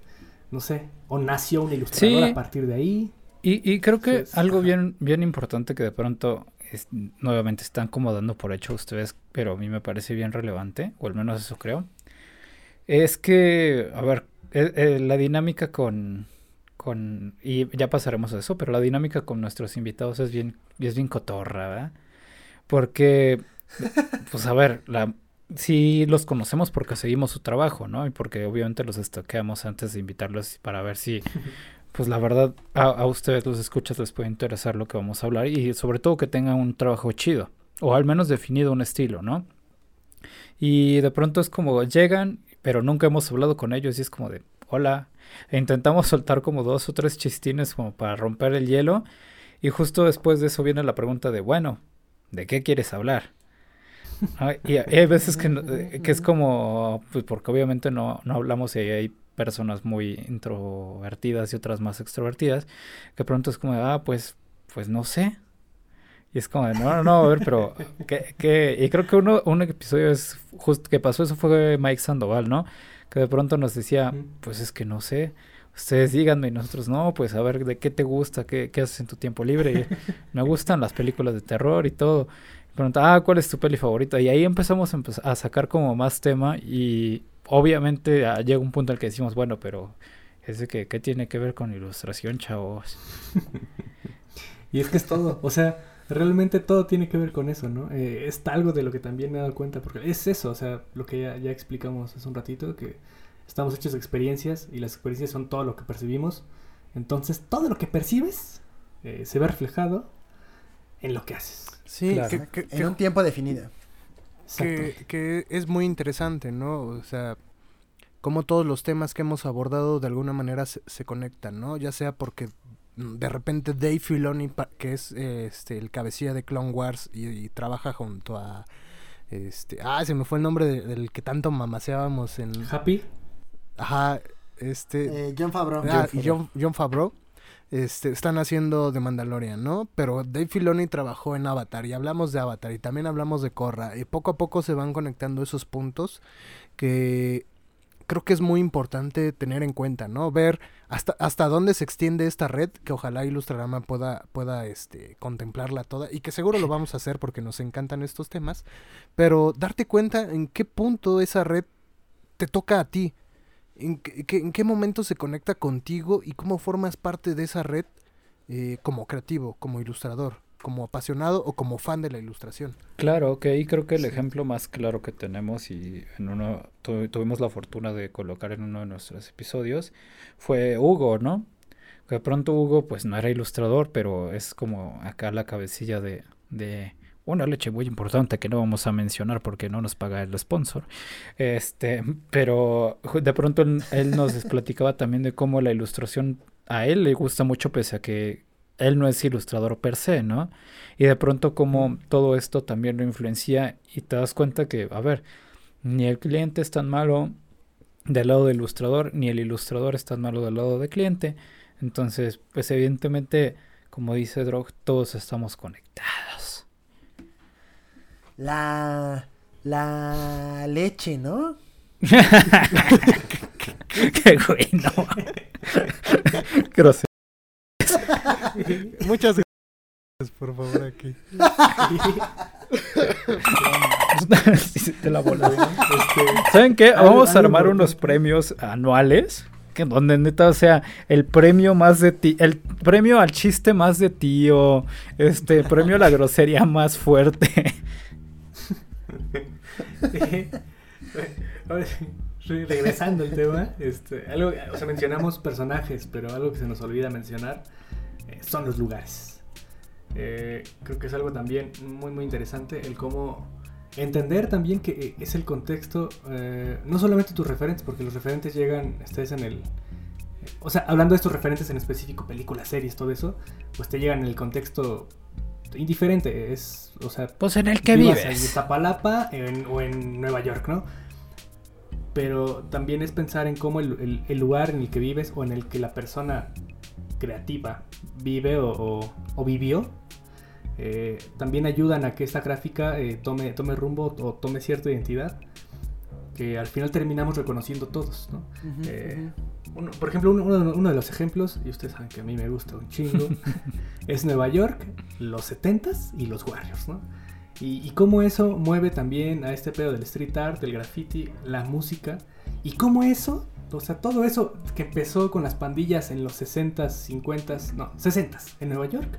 no sé, o nació un ilustrador Sí. a partir de ahí. Y, y creo que Entonces, algo ajá. bien, bien importante que de pronto es- nuevamente están como dando por hecho ustedes, pero a mí me parece bien relevante, o al menos eso creo, es que, a ver, eh, eh, la dinámica con, con, y ya pasaremos a eso, pero la dinámica con nuestros invitados es bien, es bien cotorra, ¿verdad? Porque, pues a ver, la, sí los conocemos porque seguimos su trabajo, ¿no? Y porque obviamente los estoqueamos antes de invitarlos para ver si, pues la verdad, a, a ustedes los escuchas les puede interesar lo que vamos a hablar y sobre todo que tengan un trabajo chido, o al menos definido un estilo, ¿no? Y de pronto es como llegan, pero nunca hemos hablado con ellos y es como de, hola, e intentamos soltar como dos o tres chistines como para romper el hielo y justo después de eso viene la pregunta de, bueno, ¿de qué quieres hablar? Ah, y hay veces que, eh, que es como, pues porque obviamente no, no hablamos y hay personas muy introvertidas y otras más extrovertidas, que pronto es como, ah, pues, pues no sé. Y es como, no, no, no, a ver, pero, ¿qué, qué? Y creo que uno, un episodio es justo que pasó, eso fue Mike Sandoval, ¿no? Que de pronto nos decía, pues es que no sé, ustedes díganme, y nosotros, no, pues a ver, ¿de qué te gusta? ¿Qué, qué haces en tu tiempo libre? Y, me gustan las películas de terror y todo. Y pregunta, ah, ¿cuál es tu peli favorita? Y ahí empezamos a, sacar como más tema y obviamente ah, llega un punto el que decimos, bueno, pero ese que, ¿qué tiene que ver con ilustración, chavos? Y es que es todo, o sea, realmente todo tiene que ver con eso, ¿no? Eh, es algo de lo que también me he dado cuenta, porque es eso, o sea, lo que ya, ya explicamos hace un ratito, que estamos hechos de experiencias y las experiencias son todo lo que percibimos. Entonces, todo lo que percibes eh, se ve reflejado en lo que haces. Sí, que- que- en que- un tiempo definido. que, que es muy interesante, ¿no? O sea, como todos los temas que hemos abordado de alguna manera se, se conectan, ¿no? Ya sea porque mm, de repente Dave Filoni, que es eh, este el cabecilla de Clone Wars y, y trabaja junto a este, ah, se me fue el nombre de- del que tanto mamaseábamos en Happy. Ajá, este Eh, John Favreau. Ah, John y John, John Favreau. Este, están haciendo The Mandalorian, ¿no? Pero Dave Filoni trabajó en Avatar y hablamos de Avatar y también hablamos de Korra y poco a poco se van conectando esos puntos que creo que es muy importante tener en cuenta, ¿no? Ver hasta, hasta dónde se extiende esta red, que ojalá Ilustrarama pueda, pueda este, contemplarla toda y que seguro lo vamos a hacer porque nos encantan estos temas, pero darte cuenta en qué punto esa red te toca a ti, en qué, en qué momento se conecta contigo y cómo formas parte de esa red eh, como creativo, como ilustrador, como apasionado o como fan de la ilustración. Claro, que ahí creo que el ejemplo más claro que tenemos y en uno tu- tuvimos la fortuna de colocar en uno de nuestros episodios fue Hugo, ¿no? Que de pronto Hugo pues no era ilustrador, pero es como acá la cabecilla de, de una leche muy importante que no vamos a mencionar porque no nos paga el sponsor. Este, pero de pronto él, él nos platicaba también de cómo la ilustración a él le gusta mucho pese a que él no es ilustrador per se, ¿no? Y de pronto como todo esto también lo influencia y te das cuenta que, a ver, ni el cliente es tan malo del lado del ilustrador, ni el ilustrador es tan malo del lado del cliente. Entonces, pues evidentemente, como dice Drog, todos estamos conectados. La. La leche, ¿no? Qué güey, no. Muchas gracias, por favor, aquí. Sí, te la volaste. ¿Saben qué? Vamos a armar unos premios anuales. Que donde neta, o sea, el premio más de ti, el premio al chiste más de tío, este, premio a la grosería más fuerte. Regresando al tema, este, algo, o sea, mencionamos personajes, pero algo que se nos olvida mencionar eh, son los lugares. Eh, creo que es algo también muy, muy interesante el cómo entender también que eh, es el contexto, no solamente tus referentes, porque los referentes llegan, estés en el... O sea, hablando de estos referentes en específico, películas, series, todo eso, pues te llegan en el contexto indiferente, es, o sea... Pues en el que vives. En Iztapalapa en- o en Nueva York, ¿no? Pero también es pensar en cómo el, el- el lugar en el que vives o en el que la persona creativa vive o, o- o vivió, eh, también ayudan a que esta gráfica eh, tome, tome rumbo o tome cierta identidad que al final terminamos reconociendo todos, ¿no? Eh, uno- por ejemplo, uno, uno- uno de los ejemplos, y ustedes saben que a mí me gusta un chingo, es Nueva York, los 70s y los Warriors, ¿no? Y, y cómo eso mueve también a este pedo del street art, del graffiti, la música, y cómo eso, o sea, todo eso que empezó con las pandillas en los 60s, 50s, no, 60s en Nueva York,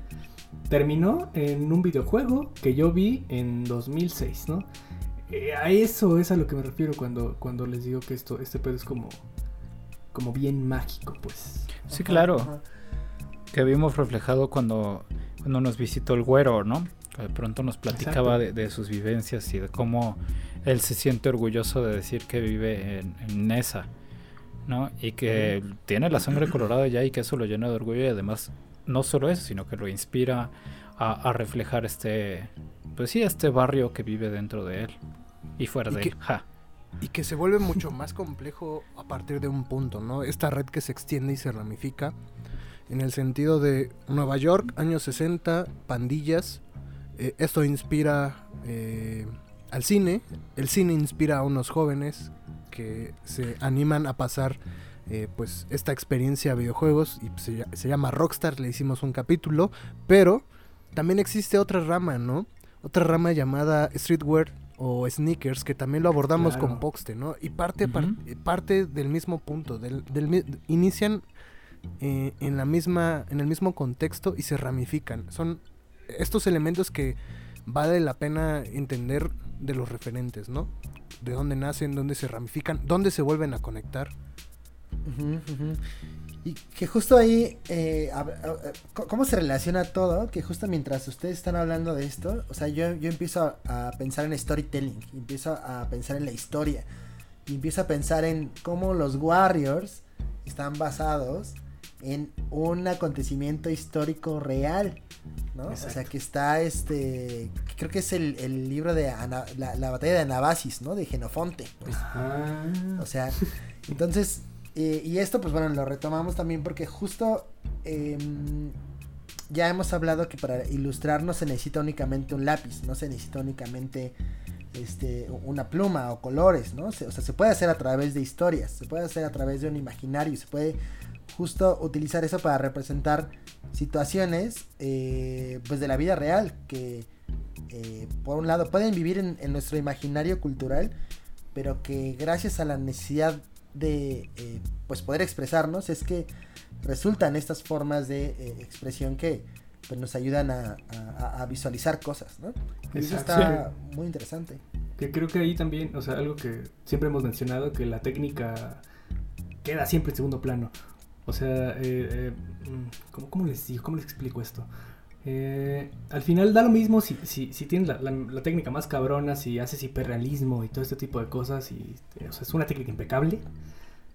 terminó en un videojuego que yo vi en 2006, ¿no? Eh, a eso es a lo que me refiero cuando, cuando les digo que esto, este pedo es como, como bien mágico, pues. Sí, claro. Que vimos reflejado cuando, cuando nos visitó el güero, ¿no? De pronto nos platicaba de, sus vivencias y de cómo él se siente orgulloso de decir que vive en, en Nesa, ¿no? Y que tiene la sangre colorada ya y que eso lo llena de orgullo y además no solo eso, sino que lo inspira a, a reflejar este, pues sí, este barrio que vive dentro de él y fuera Y de que- él. Ja. Y que se vuelve mucho más complejo a partir de un punto, ¿no? Esta red que se extiende y se ramifica en el sentido de Nueva York, años 60, pandillas, Eh, esto inspira eh, al cine, el cine inspira a unos jóvenes que se animan a pasar eh, pues esta experiencia a videojuegos y se, se, llama Rockstar, le hicimos un capítulo, pero también existe otra rama, ¿no? Otra rama llamada Streetwear o Sneakers que también lo abordamos Claro. con Poxte, ¿no? Y parte, par- parte del mismo punto, del, del inician eh, en la misma en el mismo contexto y se ramifican. Son estos elementos que vale la pena entender de los referentes, ¿no? De dónde nacen, dónde se ramifican, dónde se vuelven a conectar. Ujú, ujú. Y que justo ahí, eh, a- a- a- co- ¿cómo se relaciona todo? Que justo mientras ustedes están hablando de esto, o sea, yo, yo empiezo a, pensar en storytelling, empiezo a pensar en la historia, y empiezo a pensar en cómo los Warriors están basados en un acontecimiento histórico real, ¿no? O sea, que está este, creo que es el, el libro de Ana- la, la batalla de Anabasis, ¿no? De Genofonte. pues. Ah. O sea, entonces, eh, y esto pues bueno, lo retomamos también porque justo em, ya hemos hablado que para ilustrar no se necesita únicamente un lápiz, no se necesita únicamente este, una pluma o colores, ¿no? Se- o sea, se puede hacer a través de historias, se puede hacer a través de un imaginario, se puede justo utilizar eso para representar situaciones eh, pues de la vida real que eh, por un lado pueden vivir en, en nuestro imaginario cultural pero que gracias a la necesidad de eh, pues poder expresarnos es que resultan estas formas de eh, expresión que pues nos ayudan a, a- a visualizar cosas, ¿no? Y eso está muy interesante. Que creo que ahí también, o sea, algo que siempre hemos mencionado, que la técnica queda siempre en segundo plano. O sea, eh, mm, ¿cómo, cómo les digo? ¿Cómo les explico esto? Eh, al final da lo mismo si, si, si tienes la, la- la técnica más cabrona, si haces hiperrealismo y todo este tipo de cosas, y, eh, o sea, es una técnica impecable.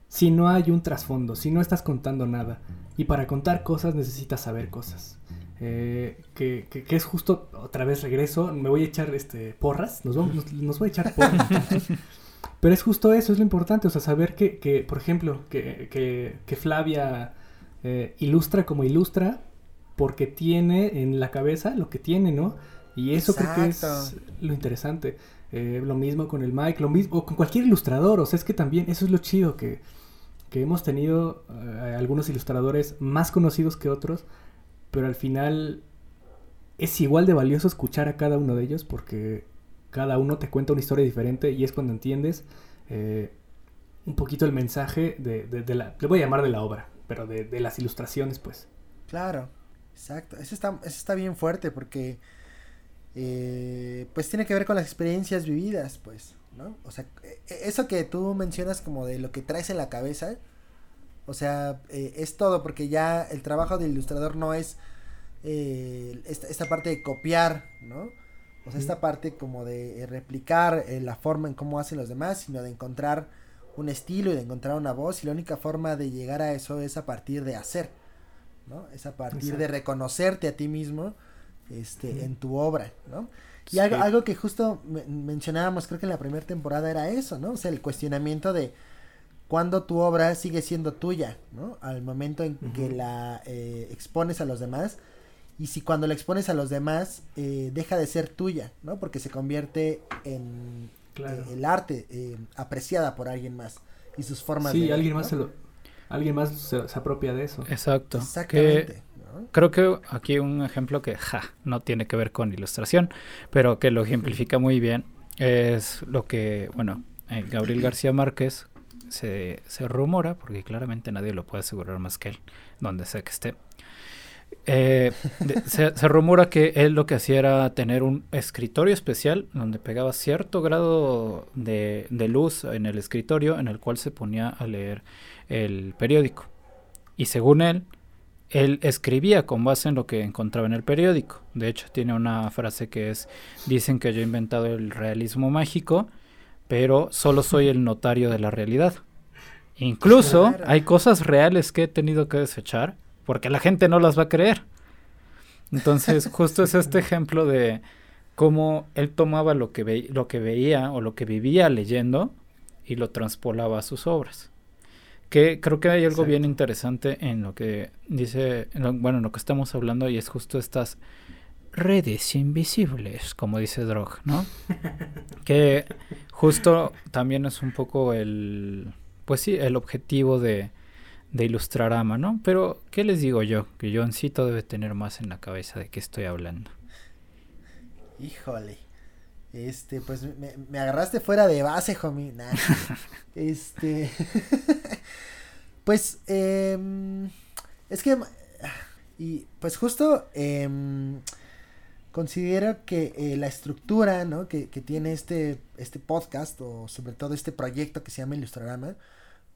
Si no hay un trasfondo, si no estás contando nada, y para contar cosas necesitas saber cosas. Eh, que, que- que es justo, otra vez regreso, me voy a echar este porras, nos, vamos, nos, nos voy a echar porras. Pero es justo eso, es lo importante, o sea, saber que, que por ejemplo, que, que, que Flavia eh, ilustra como ilustra porque tiene en la cabeza lo que tiene, ¿no? Y eso creo que es lo interesante. Eh, lo mismo con el Mike, lo mismo o con cualquier ilustrador, o sea, es que también eso es lo chido que, que hemos tenido eh, algunos ilustradores más conocidos que otros, pero al final es igual de valioso escuchar a cada uno de ellos porque cada uno te cuenta una historia diferente y es cuando entiendes eh, un poquito el mensaje de, de- de la, le voy a llamar de la obra, pero de, de las ilustraciones, pues. Claro, exacto. Eso está, eso está bien fuerte porque eh, pues tiene que ver con las experiencias vividas, pues, ¿no? O sea, eh, eso que tú mencionas como de lo que traes en la cabeza, o sea, eh, es todo porque ya el trabajo del ilustrador no es eh, esta, esta parte de copiar, ¿no? O sea, esta parte como de eh, replicar la forma en cómo hacen los demás, sino de encontrar un estilo y de encontrar una voz y la única forma de llegar a eso es a partir de hacer, ¿no? Es a partir de reconocerte a ti mismo este, en tu obra, ¿no? Y Sí. algo, algo que justo me- mencionábamos, creo que en la primera temporada era eso, ¿no? O sea, el cuestionamiento de cuándo tu obra sigue siendo tuya, ¿no? Al momento en que la eh, expones a los demás y si cuando la expones a los demás eh, deja de ser tuya, ¿no? Porque se convierte en Claro. eh, el arte eh, apreciada por alguien más y sus formas Sí, de... alguien ¿no? más se lo, alguien más se, se apropia de eso. Exacto. Exactamente, Que ¿no? Creo que aquí un ejemplo que ja, no tiene que ver con ilustración, pero que lo ejemplifica muy bien es lo que, bueno, eh, Gabriel García Márquez se, se rumora, porque claramente nadie lo puede asegurar más que él, donde sea que esté. Eh, de- se, se rumora que él lo que hacía era tener un escritorio especial donde pegaba cierto grado de, de luz en el escritorio en el cual se ponía a leer el periódico. Y según él, él escribía con base en lo que encontraba en el periódico. De hecho, tiene una frase que es, dicen que yo he inventado el realismo mágico, pero solo soy el notario de la realidad. Incluso hay cosas reales que he tenido que desechar porque la gente no las va a creer. Entonces, justo es este ejemplo de cómo él tomaba lo que, ve- lo que veía o lo que vivía leyendo y lo transpolaba a sus obras. Que creo que hay algo bien interesante en lo que dice, en lo- bueno, en lo que estamos hablando y es justo estas redes invisibles, como dice Drog, ¿no? que justo también es un poco el, pues sí, el objetivo de, de Ilustrarama, ¿no? Pero, ¿qué les digo yo? Que Johncito debe tener más en la cabeza de qué estoy hablando. Híjole. Este, pues me, me agarraste fuera de base, homie. Nah. este. pues, eh, es que. Y pues justo. Eh, considero que eh, la estructura, ¿no? Que, que, tiene este, este podcast, o sobre todo este proyecto que se llama Ilustrarama,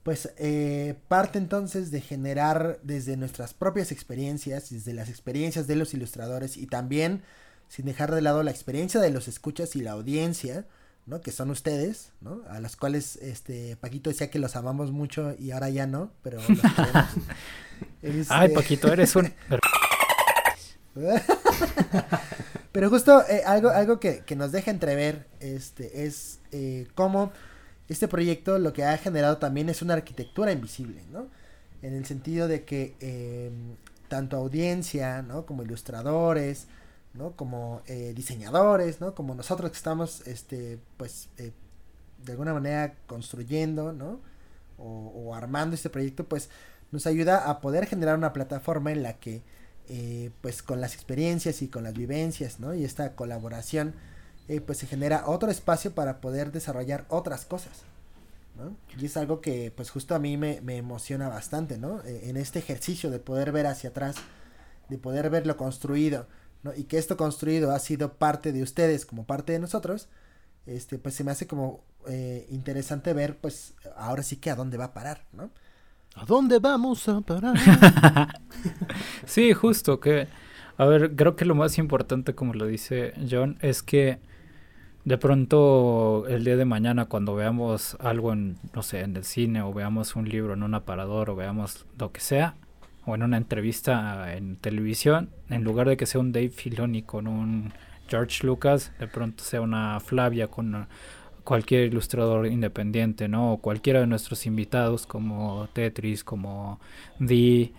pues eh, parte entonces de generar desde nuestras propias experiencias, desde las experiencias de los ilustradores y también sin dejar de lado la experiencia de los escuchas y la audiencia, ¿no? Que son ustedes, ¿no? A las cuales, este, Paquito decía que los amamos mucho y ahora ya no, pero los este... Ay, Paquito, eres un... pero justo eh, algo, algo que, que, nos deja entrever, este, es eh, cómo este proyecto lo que ha generado también es una arquitectura invisible, ¿no? En el sentido de que eh, tanto audiencia, ¿no? Como ilustradores, ¿no? Como eh, diseñadores, ¿no? Como nosotros que estamos, este, pues, eh, de alguna manera construyendo, ¿no? O, armando este proyecto, pues, nos ayuda a poder generar una plataforma en la que, eh, pues, con las experiencias y con las vivencias, ¿no? Y esta colaboración, eh, pues se genera otro espacio para poder desarrollar otras cosas. ¿no? Y es algo que pues justo a mí me, me emociona bastante, ¿no? Eh, en este ejercicio de poder ver hacia atrás, de poder ver lo construido, ¿no? Y que esto construido ha sido parte de ustedes como parte de nosotros, este, pues se me hace como eh, interesante ver, pues ahora sí que a dónde va a parar, ¿no? ¿A dónde vamos a parar? sí, justo que, a ver, creo que lo más importante, como lo dice John, es que de pronto el día de mañana cuando veamos algo en, no sé, en el cine o veamos un libro en un aparador o veamos lo que sea, o en una entrevista en televisión, en lugar de que sea un Dave Filoni con un George Lucas, de pronto sea una Flavia con cualquier ilustrador independiente, ¿no? O cualquiera de nuestros invitados como Tetris, como Dee,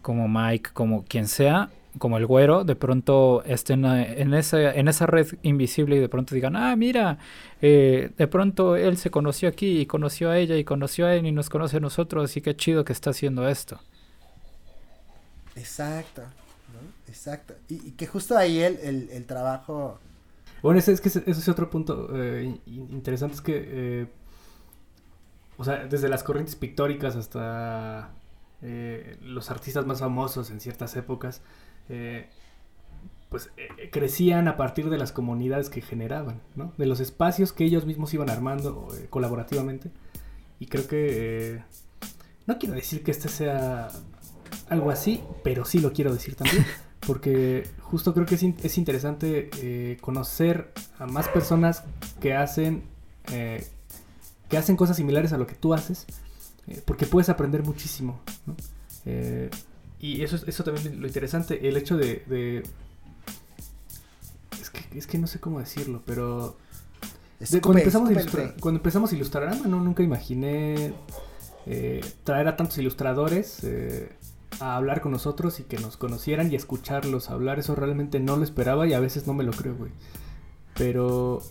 como Mike, como quien sea, como el güero, de pronto estén en esa, en esa red invisible y de pronto digan, ah, mira, eh, de pronto él se conoció aquí y conoció a ella y conoció a él y nos conoce a nosotros y qué chido que está haciendo esto. Exacto, ¿no? Exacto. Y, que justo ahí el, el, trabajo... Bueno, ese, es que ese, es otro punto eh, interesante, es que, eh, o sea, desde las corrientes pictóricas hasta eh, los artistas más famosos en ciertas épocas, pues crecían a partir de las comunidades que generaban, ¿no? De los espacios que ellos mismos iban armando colaborativamente. Y creo que... no quiero decir que este sea algo así, pero sí lo quiero decir también. Porque justo creo que es, in es interesante conocer a más personas que hacen... que hacen cosas similares a lo que tú haces. porque puedes aprender muchísimo, ¿no? Y eso, eso también es lo interesante, el hecho de... de... Es, que, es que no sé cómo decirlo, pero... De, cuando, empezamos a ilustrar, cuando empezamos a ilustrar, no, nunca imaginé eh, traer a tantos ilustradores eh, a hablar con nosotros y que nos conocieran y escucharlos hablar. Eso realmente no lo esperaba y a veces no me lo creo, güey. Pero...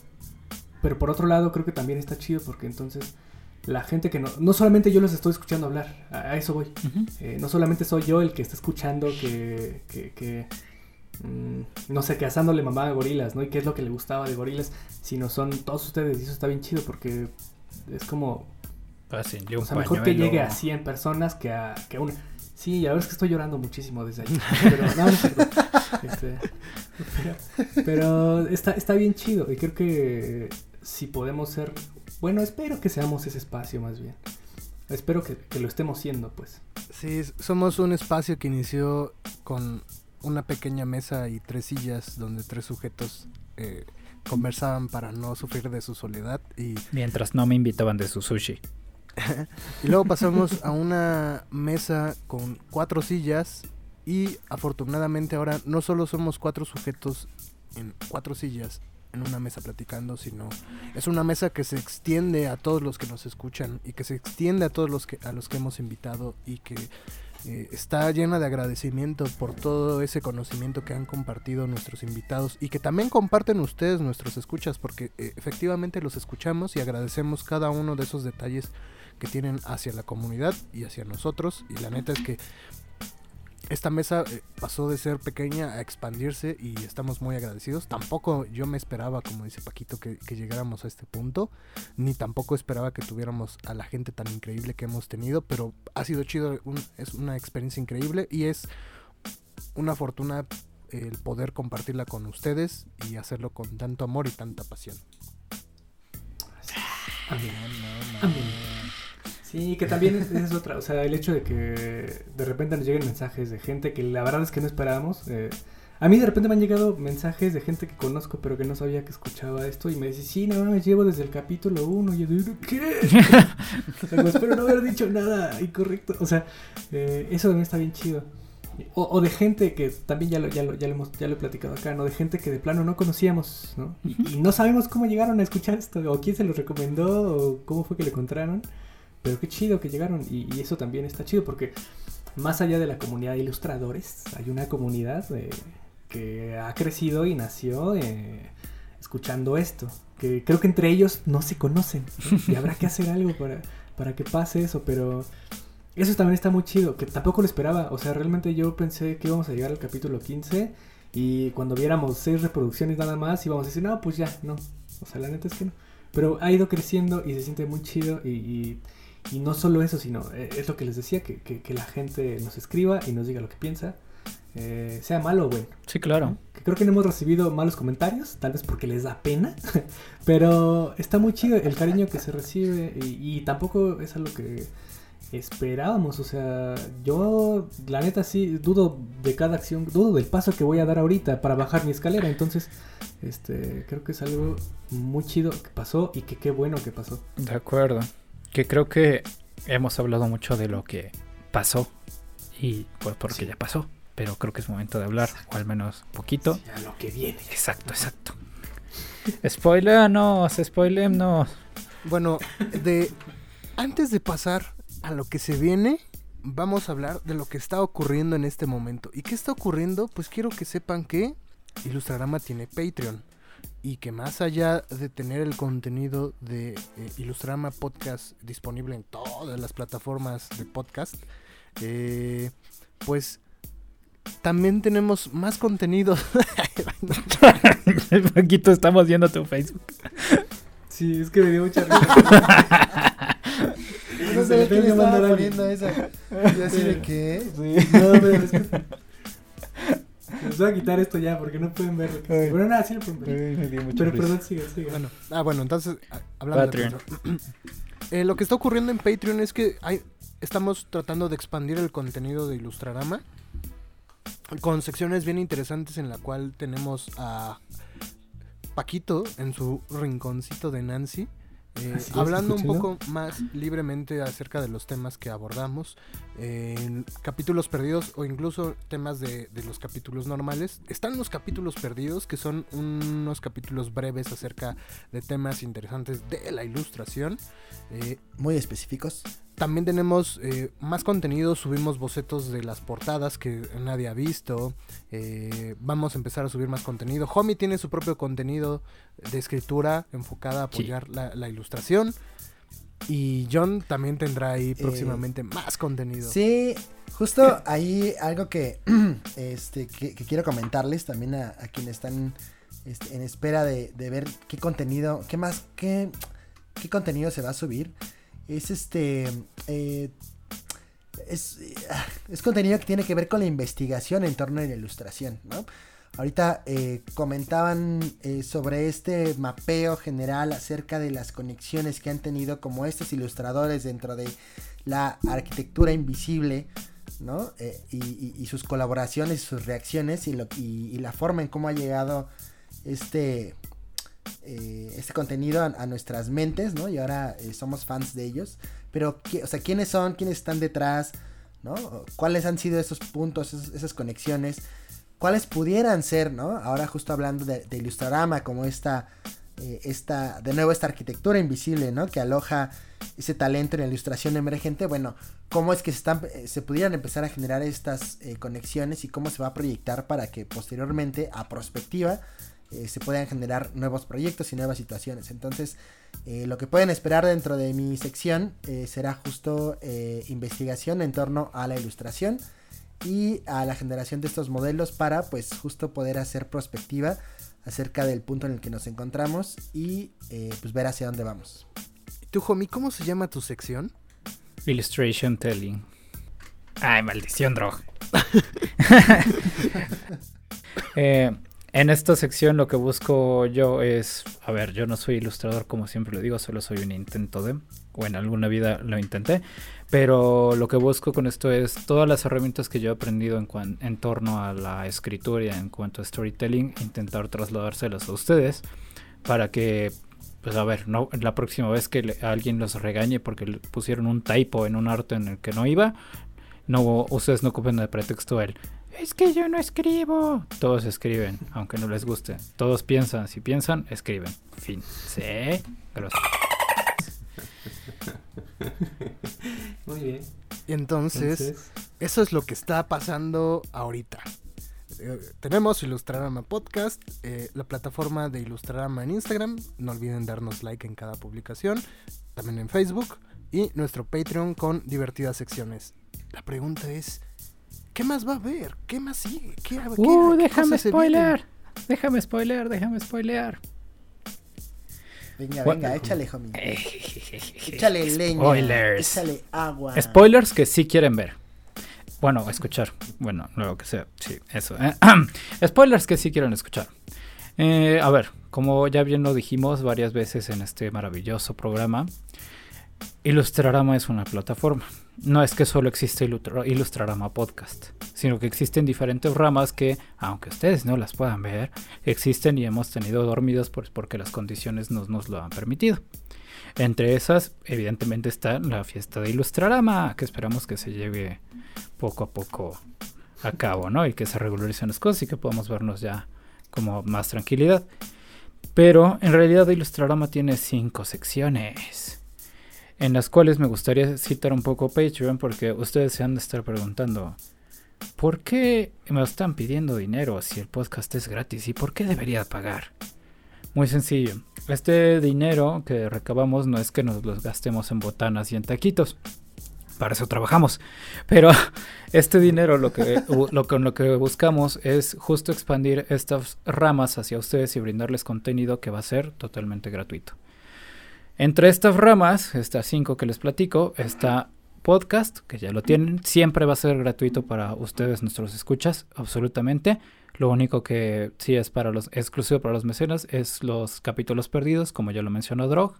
Pero por otro lado creo que también está chido porque entonces la gente que no, no solamente yo los estoy escuchando hablar, a, eso voy. Uh -huh. eh, no solamente soy yo el que está escuchando que, que, que mmm, no sé, que asándole mamá a gorilas, ¿no? Y qué es lo que le gustaba de gorilas, sino son todos ustedes y eso está bien chido porque es como... Fácil, o sea, mejor que llegue a 100 personas que a, que a una. Sí, a ver es que estoy llorando muchísimo desde ahí. Pero, no, no, este, pero, pero está, está bien chido y creo que si podemos ser bueno, espero que seamos ese espacio más bien. Espero que, que, lo estemos siendo, pues. Sí, somos un espacio que inició con una pequeña mesa y tres sillas donde tres sujetos eh, conversaban para no sufrir de su soledad y... Mientras no me invitaban de su sushi. Y luego pasamos a una mesa con cuatro sillas y afortunadamente ahora no solo somos cuatro sujetos en cuatro sillas, en una mesa platicando, sino es una mesa que se extiende a todos los que nos escuchan y que se extiende a todos los que a los que hemos invitado y que eh, está llena de agradecimiento por todo ese conocimiento que han compartido nuestros invitados y que también comparten ustedes nuestros escuchas, porque eh, efectivamente los escuchamos y agradecemos cada uno de esos detalles que tienen hacia la comunidad y hacia nosotros. Y la neta es que esta mesa eh, pasó de ser pequeña a expandirse y estamos muy agradecidos. Tampoco yo me esperaba, como dice Paquito, que, llegáramos a este punto, ni tampoco esperaba que tuviéramos a la gente tan increíble que hemos tenido, pero ha sido chido, es una experiencia increíble y es una fortuna el poder compartirla con ustedes y hacerlo con tanto amor y tanta pasión. Sí, que también es, es, otra, o sea, el hecho de que de repente nos lleguen mensajes de gente que la verdad es que no esperábamos. Eh, a mí de repente me han llegado mensajes de gente que conozco pero que no sabía que escuchaba esto y me dice, sí, no me llevo desde el capítulo 1 y yo digo, ¿qué? o espero no haber dicho nada incorrecto. O sea, eh, eso también está bien chido. O, de gente que también ya lo, ya, lo, ya, lo hemos, ya lo he platicado acá, ¿no? De gente que de plano no conocíamos, ¿no? Y, y no sabemos cómo llegaron a escuchar esto, o quién se lo recomendó, o cómo fue que lo encontraron. Pero qué chido que llegaron y, eso también está chido porque más allá de la comunidad de ilustradores, hay una comunidad que ha crecido y nació eh, escuchando esto. Que creo que entre ellos no se conocen y habrá que hacer algo para, para que pase eso, pero eso también está muy chido, que tampoco lo esperaba. O sea, realmente yo pensé que íbamos a llegar al capítulo 15 y cuando viéramos seis reproducciones nada más íbamos a decir, no, pues ya, no. O sea, la neta es que no. Pero ha ido creciendo y se siente muy chido y no solo eso, sino eh, es lo que les decía, que, que, la gente nos escriba y nos diga lo que piensa, eh, sea malo o bueno. Sí, claro. Que creo que no hemos recibido malos comentarios, tal vez porque les da pena, pero está muy chido el cariño que se recibe y, tampoco es algo que esperábamos, o sea, yo la neta sí dudo de cada acción, dudo del paso que voy a dar ahorita para bajar mi escalera, entonces este creo que es algo muy chido que pasó y que qué bueno que pasó. De acuerdo que creo que hemos hablado mucho de lo que pasó y pues porque ya pasó, pero creo que es momento de hablar, o al menos poquito. Ya lo que viene. Exacto, exacto. Spoilernos, spoilernos. Bueno, de antes de pasar a lo que se viene, vamos a hablar de lo que está ocurriendo en este momento. ¿Y qué está ocurriendo? Pues quiero que sepan que Ilustrarama tiene Patreon y que más allá de tener el contenido de eh, Ilustrama Podcast disponible en todas las plataformas de podcast, eh, pues también tenemos más contenido. Paquito, estamos viendo tu Facebook. Sí, es que me dio mucha risa. no sé quién estaba poniendo esa. Y así de qué. Sí. No, pero es que les voy a quitar esto ya porque no pueden ver Bueno, nada, sí lo pueden ver. Pero perdón, sigue, sigue. Bueno, ah, bueno, entonces, ah, hablando Patreon. de eh, lo que está ocurriendo en Patreon es que hay, estamos tratando de expandir el contenido de Ilustrarama con secciones bien interesantes en la cual tenemos a Paquito en su rinconcito de Nancy eh, hablando un poco más libremente acerca de los temas que abordamos en capítulos perdidos o incluso temas de, los capítulos normales. Están los capítulos perdidos, que son unos capítulos breves acerca de temas interesantes de la ilustración. Eh, Muy específicos. También tenemos eh, más contenido, subimos bocetos de las portadas que nadie ha visto. Eh, vamos a empezar a subir más contenido. Homie tiene su propio contenido de escritura enfocada a apoyar la, ilustración. Y John también tendrá ahí eh, próximamente más contenido. Sí, justo ahí algo que, este, que, quiero comentarles también a, quienes están este, en espera de, de, ver qué contenido, qué más, qué, qué contenido se va a subir es este... Eh, es, es, contenido que tiene que ver con la investigación en torno a la ilustración, ¿no? Ahorita eh, comentaban eh, sobre este mapeo general acerca de las conexiones que han tenido como estos ilustradores dentro de la arquitectura invisible, ¿no? y, sus colaboraciones, sus reacciones y, la forma en cómo ha llegado este, eh, este contenido a, nuestras mentes, ¿no? Y ahora eh, somos fans de ellos. Pero, o sea, ¿quiénes son? ¿Quiénes están detrás? ¿No? ¿Cuáles han sido esos puntos, esas conexiones? ¿Cuáles pudieran ser, ¿no? Ahora justo hablando de, Ilustrarama como esta eh, esta, de nuevo esta arquitectura invisible, ¿no? Que aloja ese talento en la ilustración emergente, bueno, cómo es que se, están, eh, se pudieran empezar a generar estas conexiones y cómo se va a proyectar para que posteriormente, a prospectiva, se puedan generar nuevos proyectos y nuevas situaciones. Entonces, lo que pueden esperar dentro de mi sección será justo investigación en torno a la ilustración y a la generación de estos modelos para pues justo poder hacer prospectiva acerca del punto en el que nos encontramos y eh, pues ver hacia dónde vamos. ¿Y tú, homie, cómo se llama tu sección? Illustration Telling. Ay, maldición, Drog. eh, en esta sección lo que busco yo es, a ver, yo no soy ilustrador como siempre lo digo, solo soy un intento de, o en alguna vida lo intenté, pero lo que busco con esto es todas las herramientas que yo he aprendido en, en torno a la escritura y en cuanto a storytelling, intentar trasladárselas a ustedes para que, pues a ver, no, la próxima vez que alguien los regañe porque pusieron un typo en un arte en el que no iba, no, ustedes no ocupen de pretexto el es que yo no escribo. Todos escriben, aunque no les guste. Todos piensan, si piensan, escriben. Fin. Sí. Muy bien. Entonces, eso es lo que está pasando ahorita. Eh, tenemos Ilustrarama Podcast, eh, la plataforma de Ilustrarama en Instagram. No olviden darnos like en cada publicación. También en Facebook. Y nuestro Patreon con divertidas secciones. La pregunta es ¿Qué más va a haber? ¿Qué más sigue? ¿Qué, uh, déjame spoiler. Déjame spoiler, déjame spoilear. Venga, venga, échale, homie. échale leña. Spoilers. Échale agua. Spoilers que sí quieren ver. Bueno, escuchar. Bueno, lo que sea. Sí, eso. ¿eh? Spoilers que sí quieren escuchar. Eh, a ver, como ya bien lo dijimos varias veces en este maravilloso programa, Ilustrarama es una plataforma. No es que solo existe Ilustrarama Podcast, sino que existen diferentes ramas que, aunque ustedes no las puedan ver, existen y hemos tenido dormidos porque las condiciones nos, nos lo han permitido. Entre esas, evidentemente, está la fiesta de Ilustrarama, que esperamos que se lleve poco a poco a cabo, ¿no? Y que se regularicen las cosas y que podamos vernos ya como más tranquilidad. Pero en realidad Ilustrarama tiene cinco secciones en las cuales me gustaría citar un poco Patreon porque ustedes se han de estar preguntando, ¿por qué me están pidiendo dinero si el podcast es gratis y por qué debería pagar? Muy sencillo, este dinero que recabamos no es que nos los gastemos en botanas y en taquitos. Para eso trabajamos. Pero este dinero lo que, lo, con lo que buscamos es justo expandir estas ramas hacia ustedes y brindarles contenido que va a ser totalmente gratuito. Entre estas ramas, estas cinco que les platico, está podcast, que ya lo tienen. Siempre va a ser gratuito para ustedes, nuestros escuchas, absolutamente. Lo único que sí es para los exclusivo para los mecenas es los capítulos perdidos, como ya lo mencionó Drog.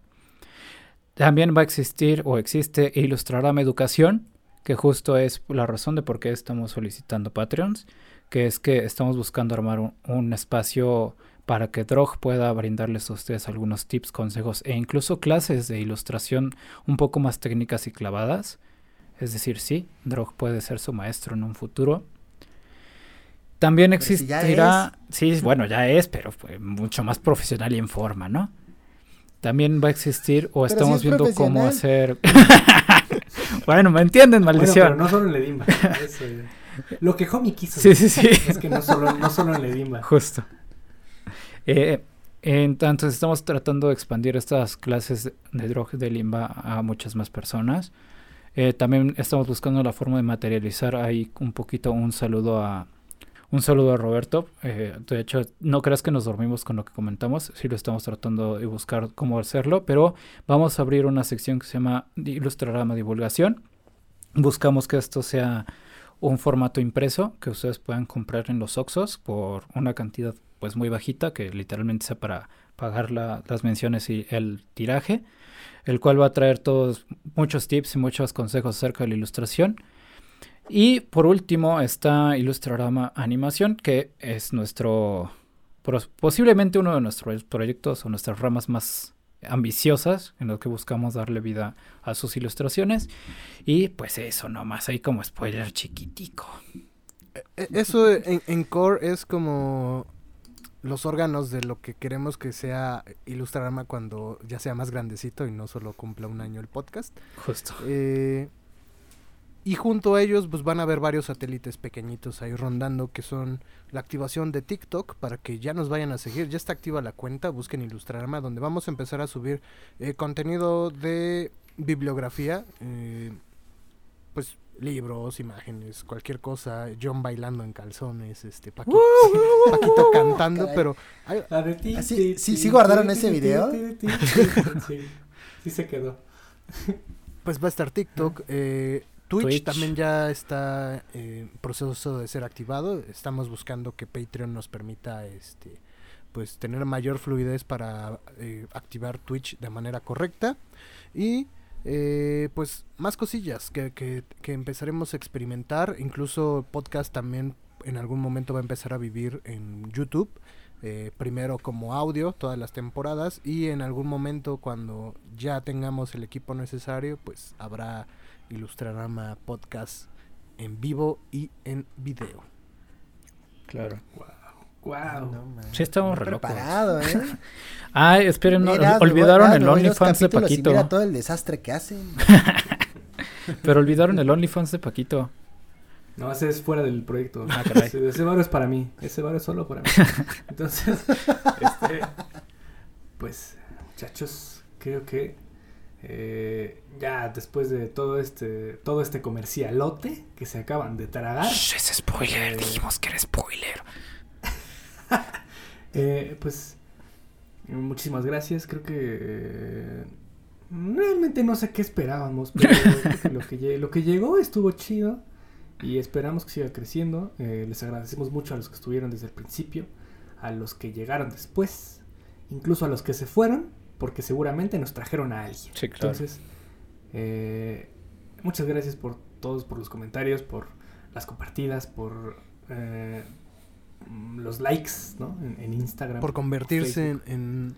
También va a existir o existe Ilustrarama Educación, que justo es la razón de por qué estamos solicitando Patreons, que es que estamos buscando armar un, un espacio para que Drog pueda brindarles a ustedes algunos tips, consejos e incluso clases de ilustración un poco más técnicas y clavadas. Es decir, sí, Drog puede ser su maestro en un futuro. También existirá, sí, bueno, ya es, pero fue mucho más profesional y en forma, ¿no? También va a existir o estamos viendo cómo hacer. bueno, me entienden, maldición. pero no solo en Ledimba. Lo que Homie quiso. Sí, sí, sí. Es que no solo, no solo en Ledimba. Justo. Eh, entonces estamos tratando de expandir estas clases de drog de limba a muchas más personas. Eh, también estamos buscando la forma de materializar ahí un poquito un saludo a un saludo a Roberto. Eh, de hecho, no creas que nos dormimos con lo que comentamos, sí lo estamos tratando de buscar cómo hacerlo, pero vamos a abrir una sección que se llama Ilustrarama Divulgación. Buscamos que esto sea un formato impreso que ustedes puedan comprar en los Oxos por una cantidad pues muy bajita, que literalmente sea para pagar las menciones y el tiraje, el cual va a traer todos muchos tips y muchos consejos acerca de la ilustración. Y por último está Ilustrarama Animación, que es nuestro posiblemente uno de nuestros proyectos o nuestras ramas más ambiciosas en los que buscamos darle vida a sus ilustraciones. Y pues eso nomás ahí como spoiler chiquitico. E, e, eso en core es como los órganos de lo que queremos que sea Ilustrarama cuando ya sea más grandecito y no solo cumpla un año el podcast. Justo. Eh, y junto a ellos pues van a haber varios satélites pequeñitos ahí rondando que son la activación de TikTok para que ya nos vayan a seguir. Ya está activa la cuenta, busquen Ilustrarama donde vamos a empezar a subir eh, contenido de bibliografía. Eh, pues libros, imágenes, cualquier cosa, John bailando en calzones, este Paquito, Paquito cantando, Caray. pero Así- sí, sí guardaron ese video. Sí, sí se quedó. Pues va a estar TikTok. eh, Twitch, Twitch. también ya está eh, en proceso de ser activado. Estamos buscando que Patreon nos permita este pues tener mayor fluidez para eh, activar Twitch de manera correcta. Y eh, pues más cosillas que, que, que empezaremos a experimentar. Incluso el podcast también en algún momento va a empezar a vivir en YouTube. eh, primero como audio todas las temporadas y en algún momento cuando ya tengamos el equipo necesario pues habrá Ilustrarama podcast en vivo y en video. Claro. Wow. Sí, estamos re locos. preparado, ¿eh? Ay, esperen, no, Mira, me voy- olvidaron el OnlyFans de capítulos y Paquito. Mira todo el desastre que hacen. Pero olvidaron el OnlyFans de Paquito. No, ese es fuera del proyecto. Ah, caray. Ese, ese bar es para mí. Ese bar es solo para mí. Entonces, este, pues, muchachos, creo que eh, ya después de todo este, todo este comercialote que se acaban de tragar. Shh, ese spoiler, eh, dijimos que era spoiler. eh, pues, muchísimas gracias. Creo que eh, realmente no sé qué esperábamos, pero que lo, que lle- lo que llegó estuvo chido y esperamos que siga creciendo. Eh, les agradecemos mucho a los que estuvieron desde el principio, a los que llegaron después, incluso a los que se fueron, porque seguramente nos trajeron a alguien. Sí, claro. Entonces, eh, muchas gracias por todos, por los comentarios, por las compartidas, por eh, los likes, ¿no? En, en Instagram. Por convertirse en,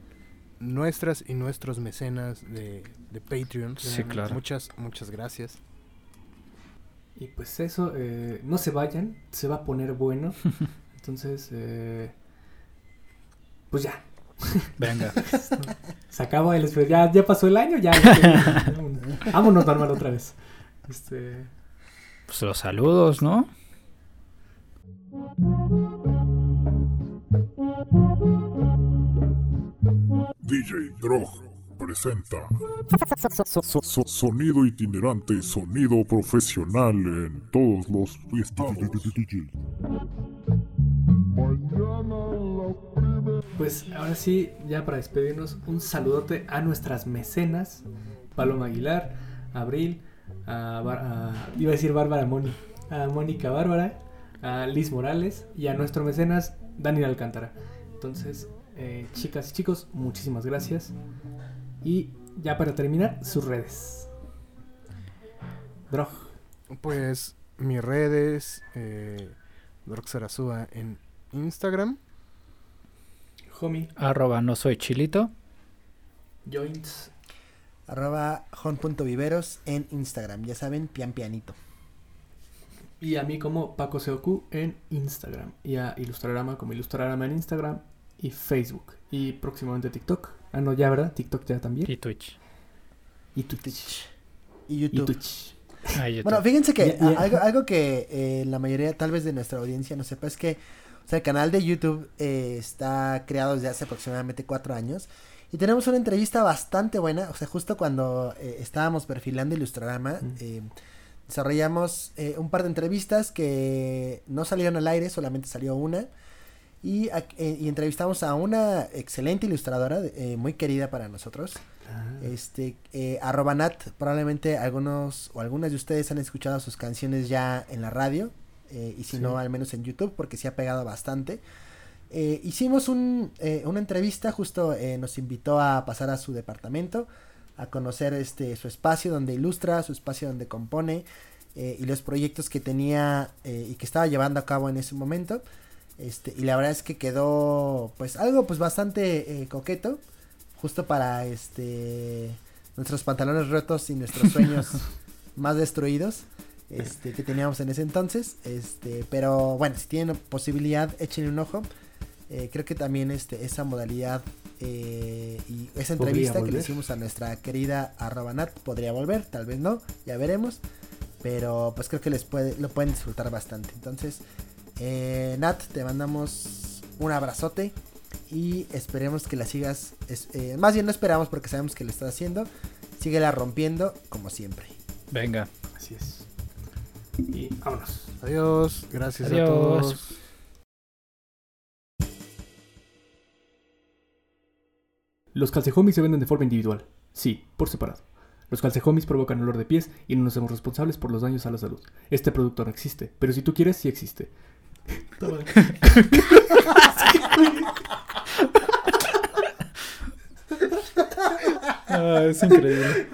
nuestras y nuestros mecenas de, de Patreon. Sí, claro. Muchas, muchas gracias. Y pues eso, eh, no se vayan, se va a poner bueno. Entonces, eh, pues ya. Venga. se acaba el ya, ya pasó el año, ya. ya, vámonos. Vámonos normal otra vez. Este, Pues los saludos, ¿no? DJ Drog presenta So- Sonido itinerante, sonido profesional en todos los estados. Pues ahora sí, ya para despedirnos, un saludote a nuestras mecenas, Paloma Aguilar, Abril, a, Bar- a- iba a decir Bárbara Moni, a Mónica Bárbara, a Liz Morales y a nuestro mecenas Daniel Alcántara. Entonces, eh, chicas y chicos, muchísimas gracias. Y ya para terminar, sus redes. Drog. Pues mis redes, eh, Drog Sarasúa en Instagram. Homie. Arroba no soy chilito. Joints. Arroba jon.viveros en Instagram. Ya saben, pian pianito. Y a mí como Paco Seoku en Instagram. Y a Ilustrarama como Ilustrarama en Instagram y Facebook. Y próximamente TikTok. Ah, no, ya, ¿verdad? TikTok ya también. Y Twitch. Y Twitch. Y YouTube. Twitch. Ah, YouTube. Bueno, fíjense que Y- y- algo, algo que eh, la mayoría tal vez de nuestra audiencia no sepa es que o sea, el canal de YouTube eh, está creado desde hace aproximadamente cuatro años y tenemos una entrevista bastante buena, o sea, justo cuando eh, estábamos perfilando Ilustrarama, eh, desarrollamos eh, un par de entrevistas que no salieron al aire, solamente salió una. Y, eh, y entrevistamos a una excelente ilustradora, eh, muy querida para nosotros. Este, eh, arroba Nat, probablemente algunos o algunas de ustedes han escuchado sus canciones ya en la radio, eh, y si Sí. no, al menos en YouTube, porque se ha pegado bastante. Eh, hicimos un, eh, una entrevista, justo eh, nos invitó a pasar a su departamento, a conocer este su espacio donde ilustra, su espacio donde compone, eh, y los proyectos que tenía eh, y que estaba llevando a cabo en ese momento. Este, y la verdad es que quedó pues algo pues bastante eh, coqueto justo para este nuestros pantalones rotos y nuestros sueños más destruidos este que teníamos en ese entonces este pero bueno si tienen posibilidad échenle un ojo Eh, creo que también este, esa modalidad eh, y esa entrevista que le hicimos a nuestra querida arroba Nat podría volver, tal vez no, ya veremos. Pero pues creo que les puede, lo pueden disfrutar bastante. Entonces, eh, Nat, te mandamos un abrazote y esperemos que la sigas. es- eh, más bien no esperamos porque sabemos que lo estás haciendo. Síguela rompiendo como siempre. Venga. Así es. Y vámonos. Adiós. Gracias a todos. Los calcejomis se venden de forma individual. Sí, por separado. Los calcejomis provocan olor de pies y no nos hacemos responsables por los daños a la salud. Este producto no existe, pero si tú quieres, sí existe. ah, es increíble.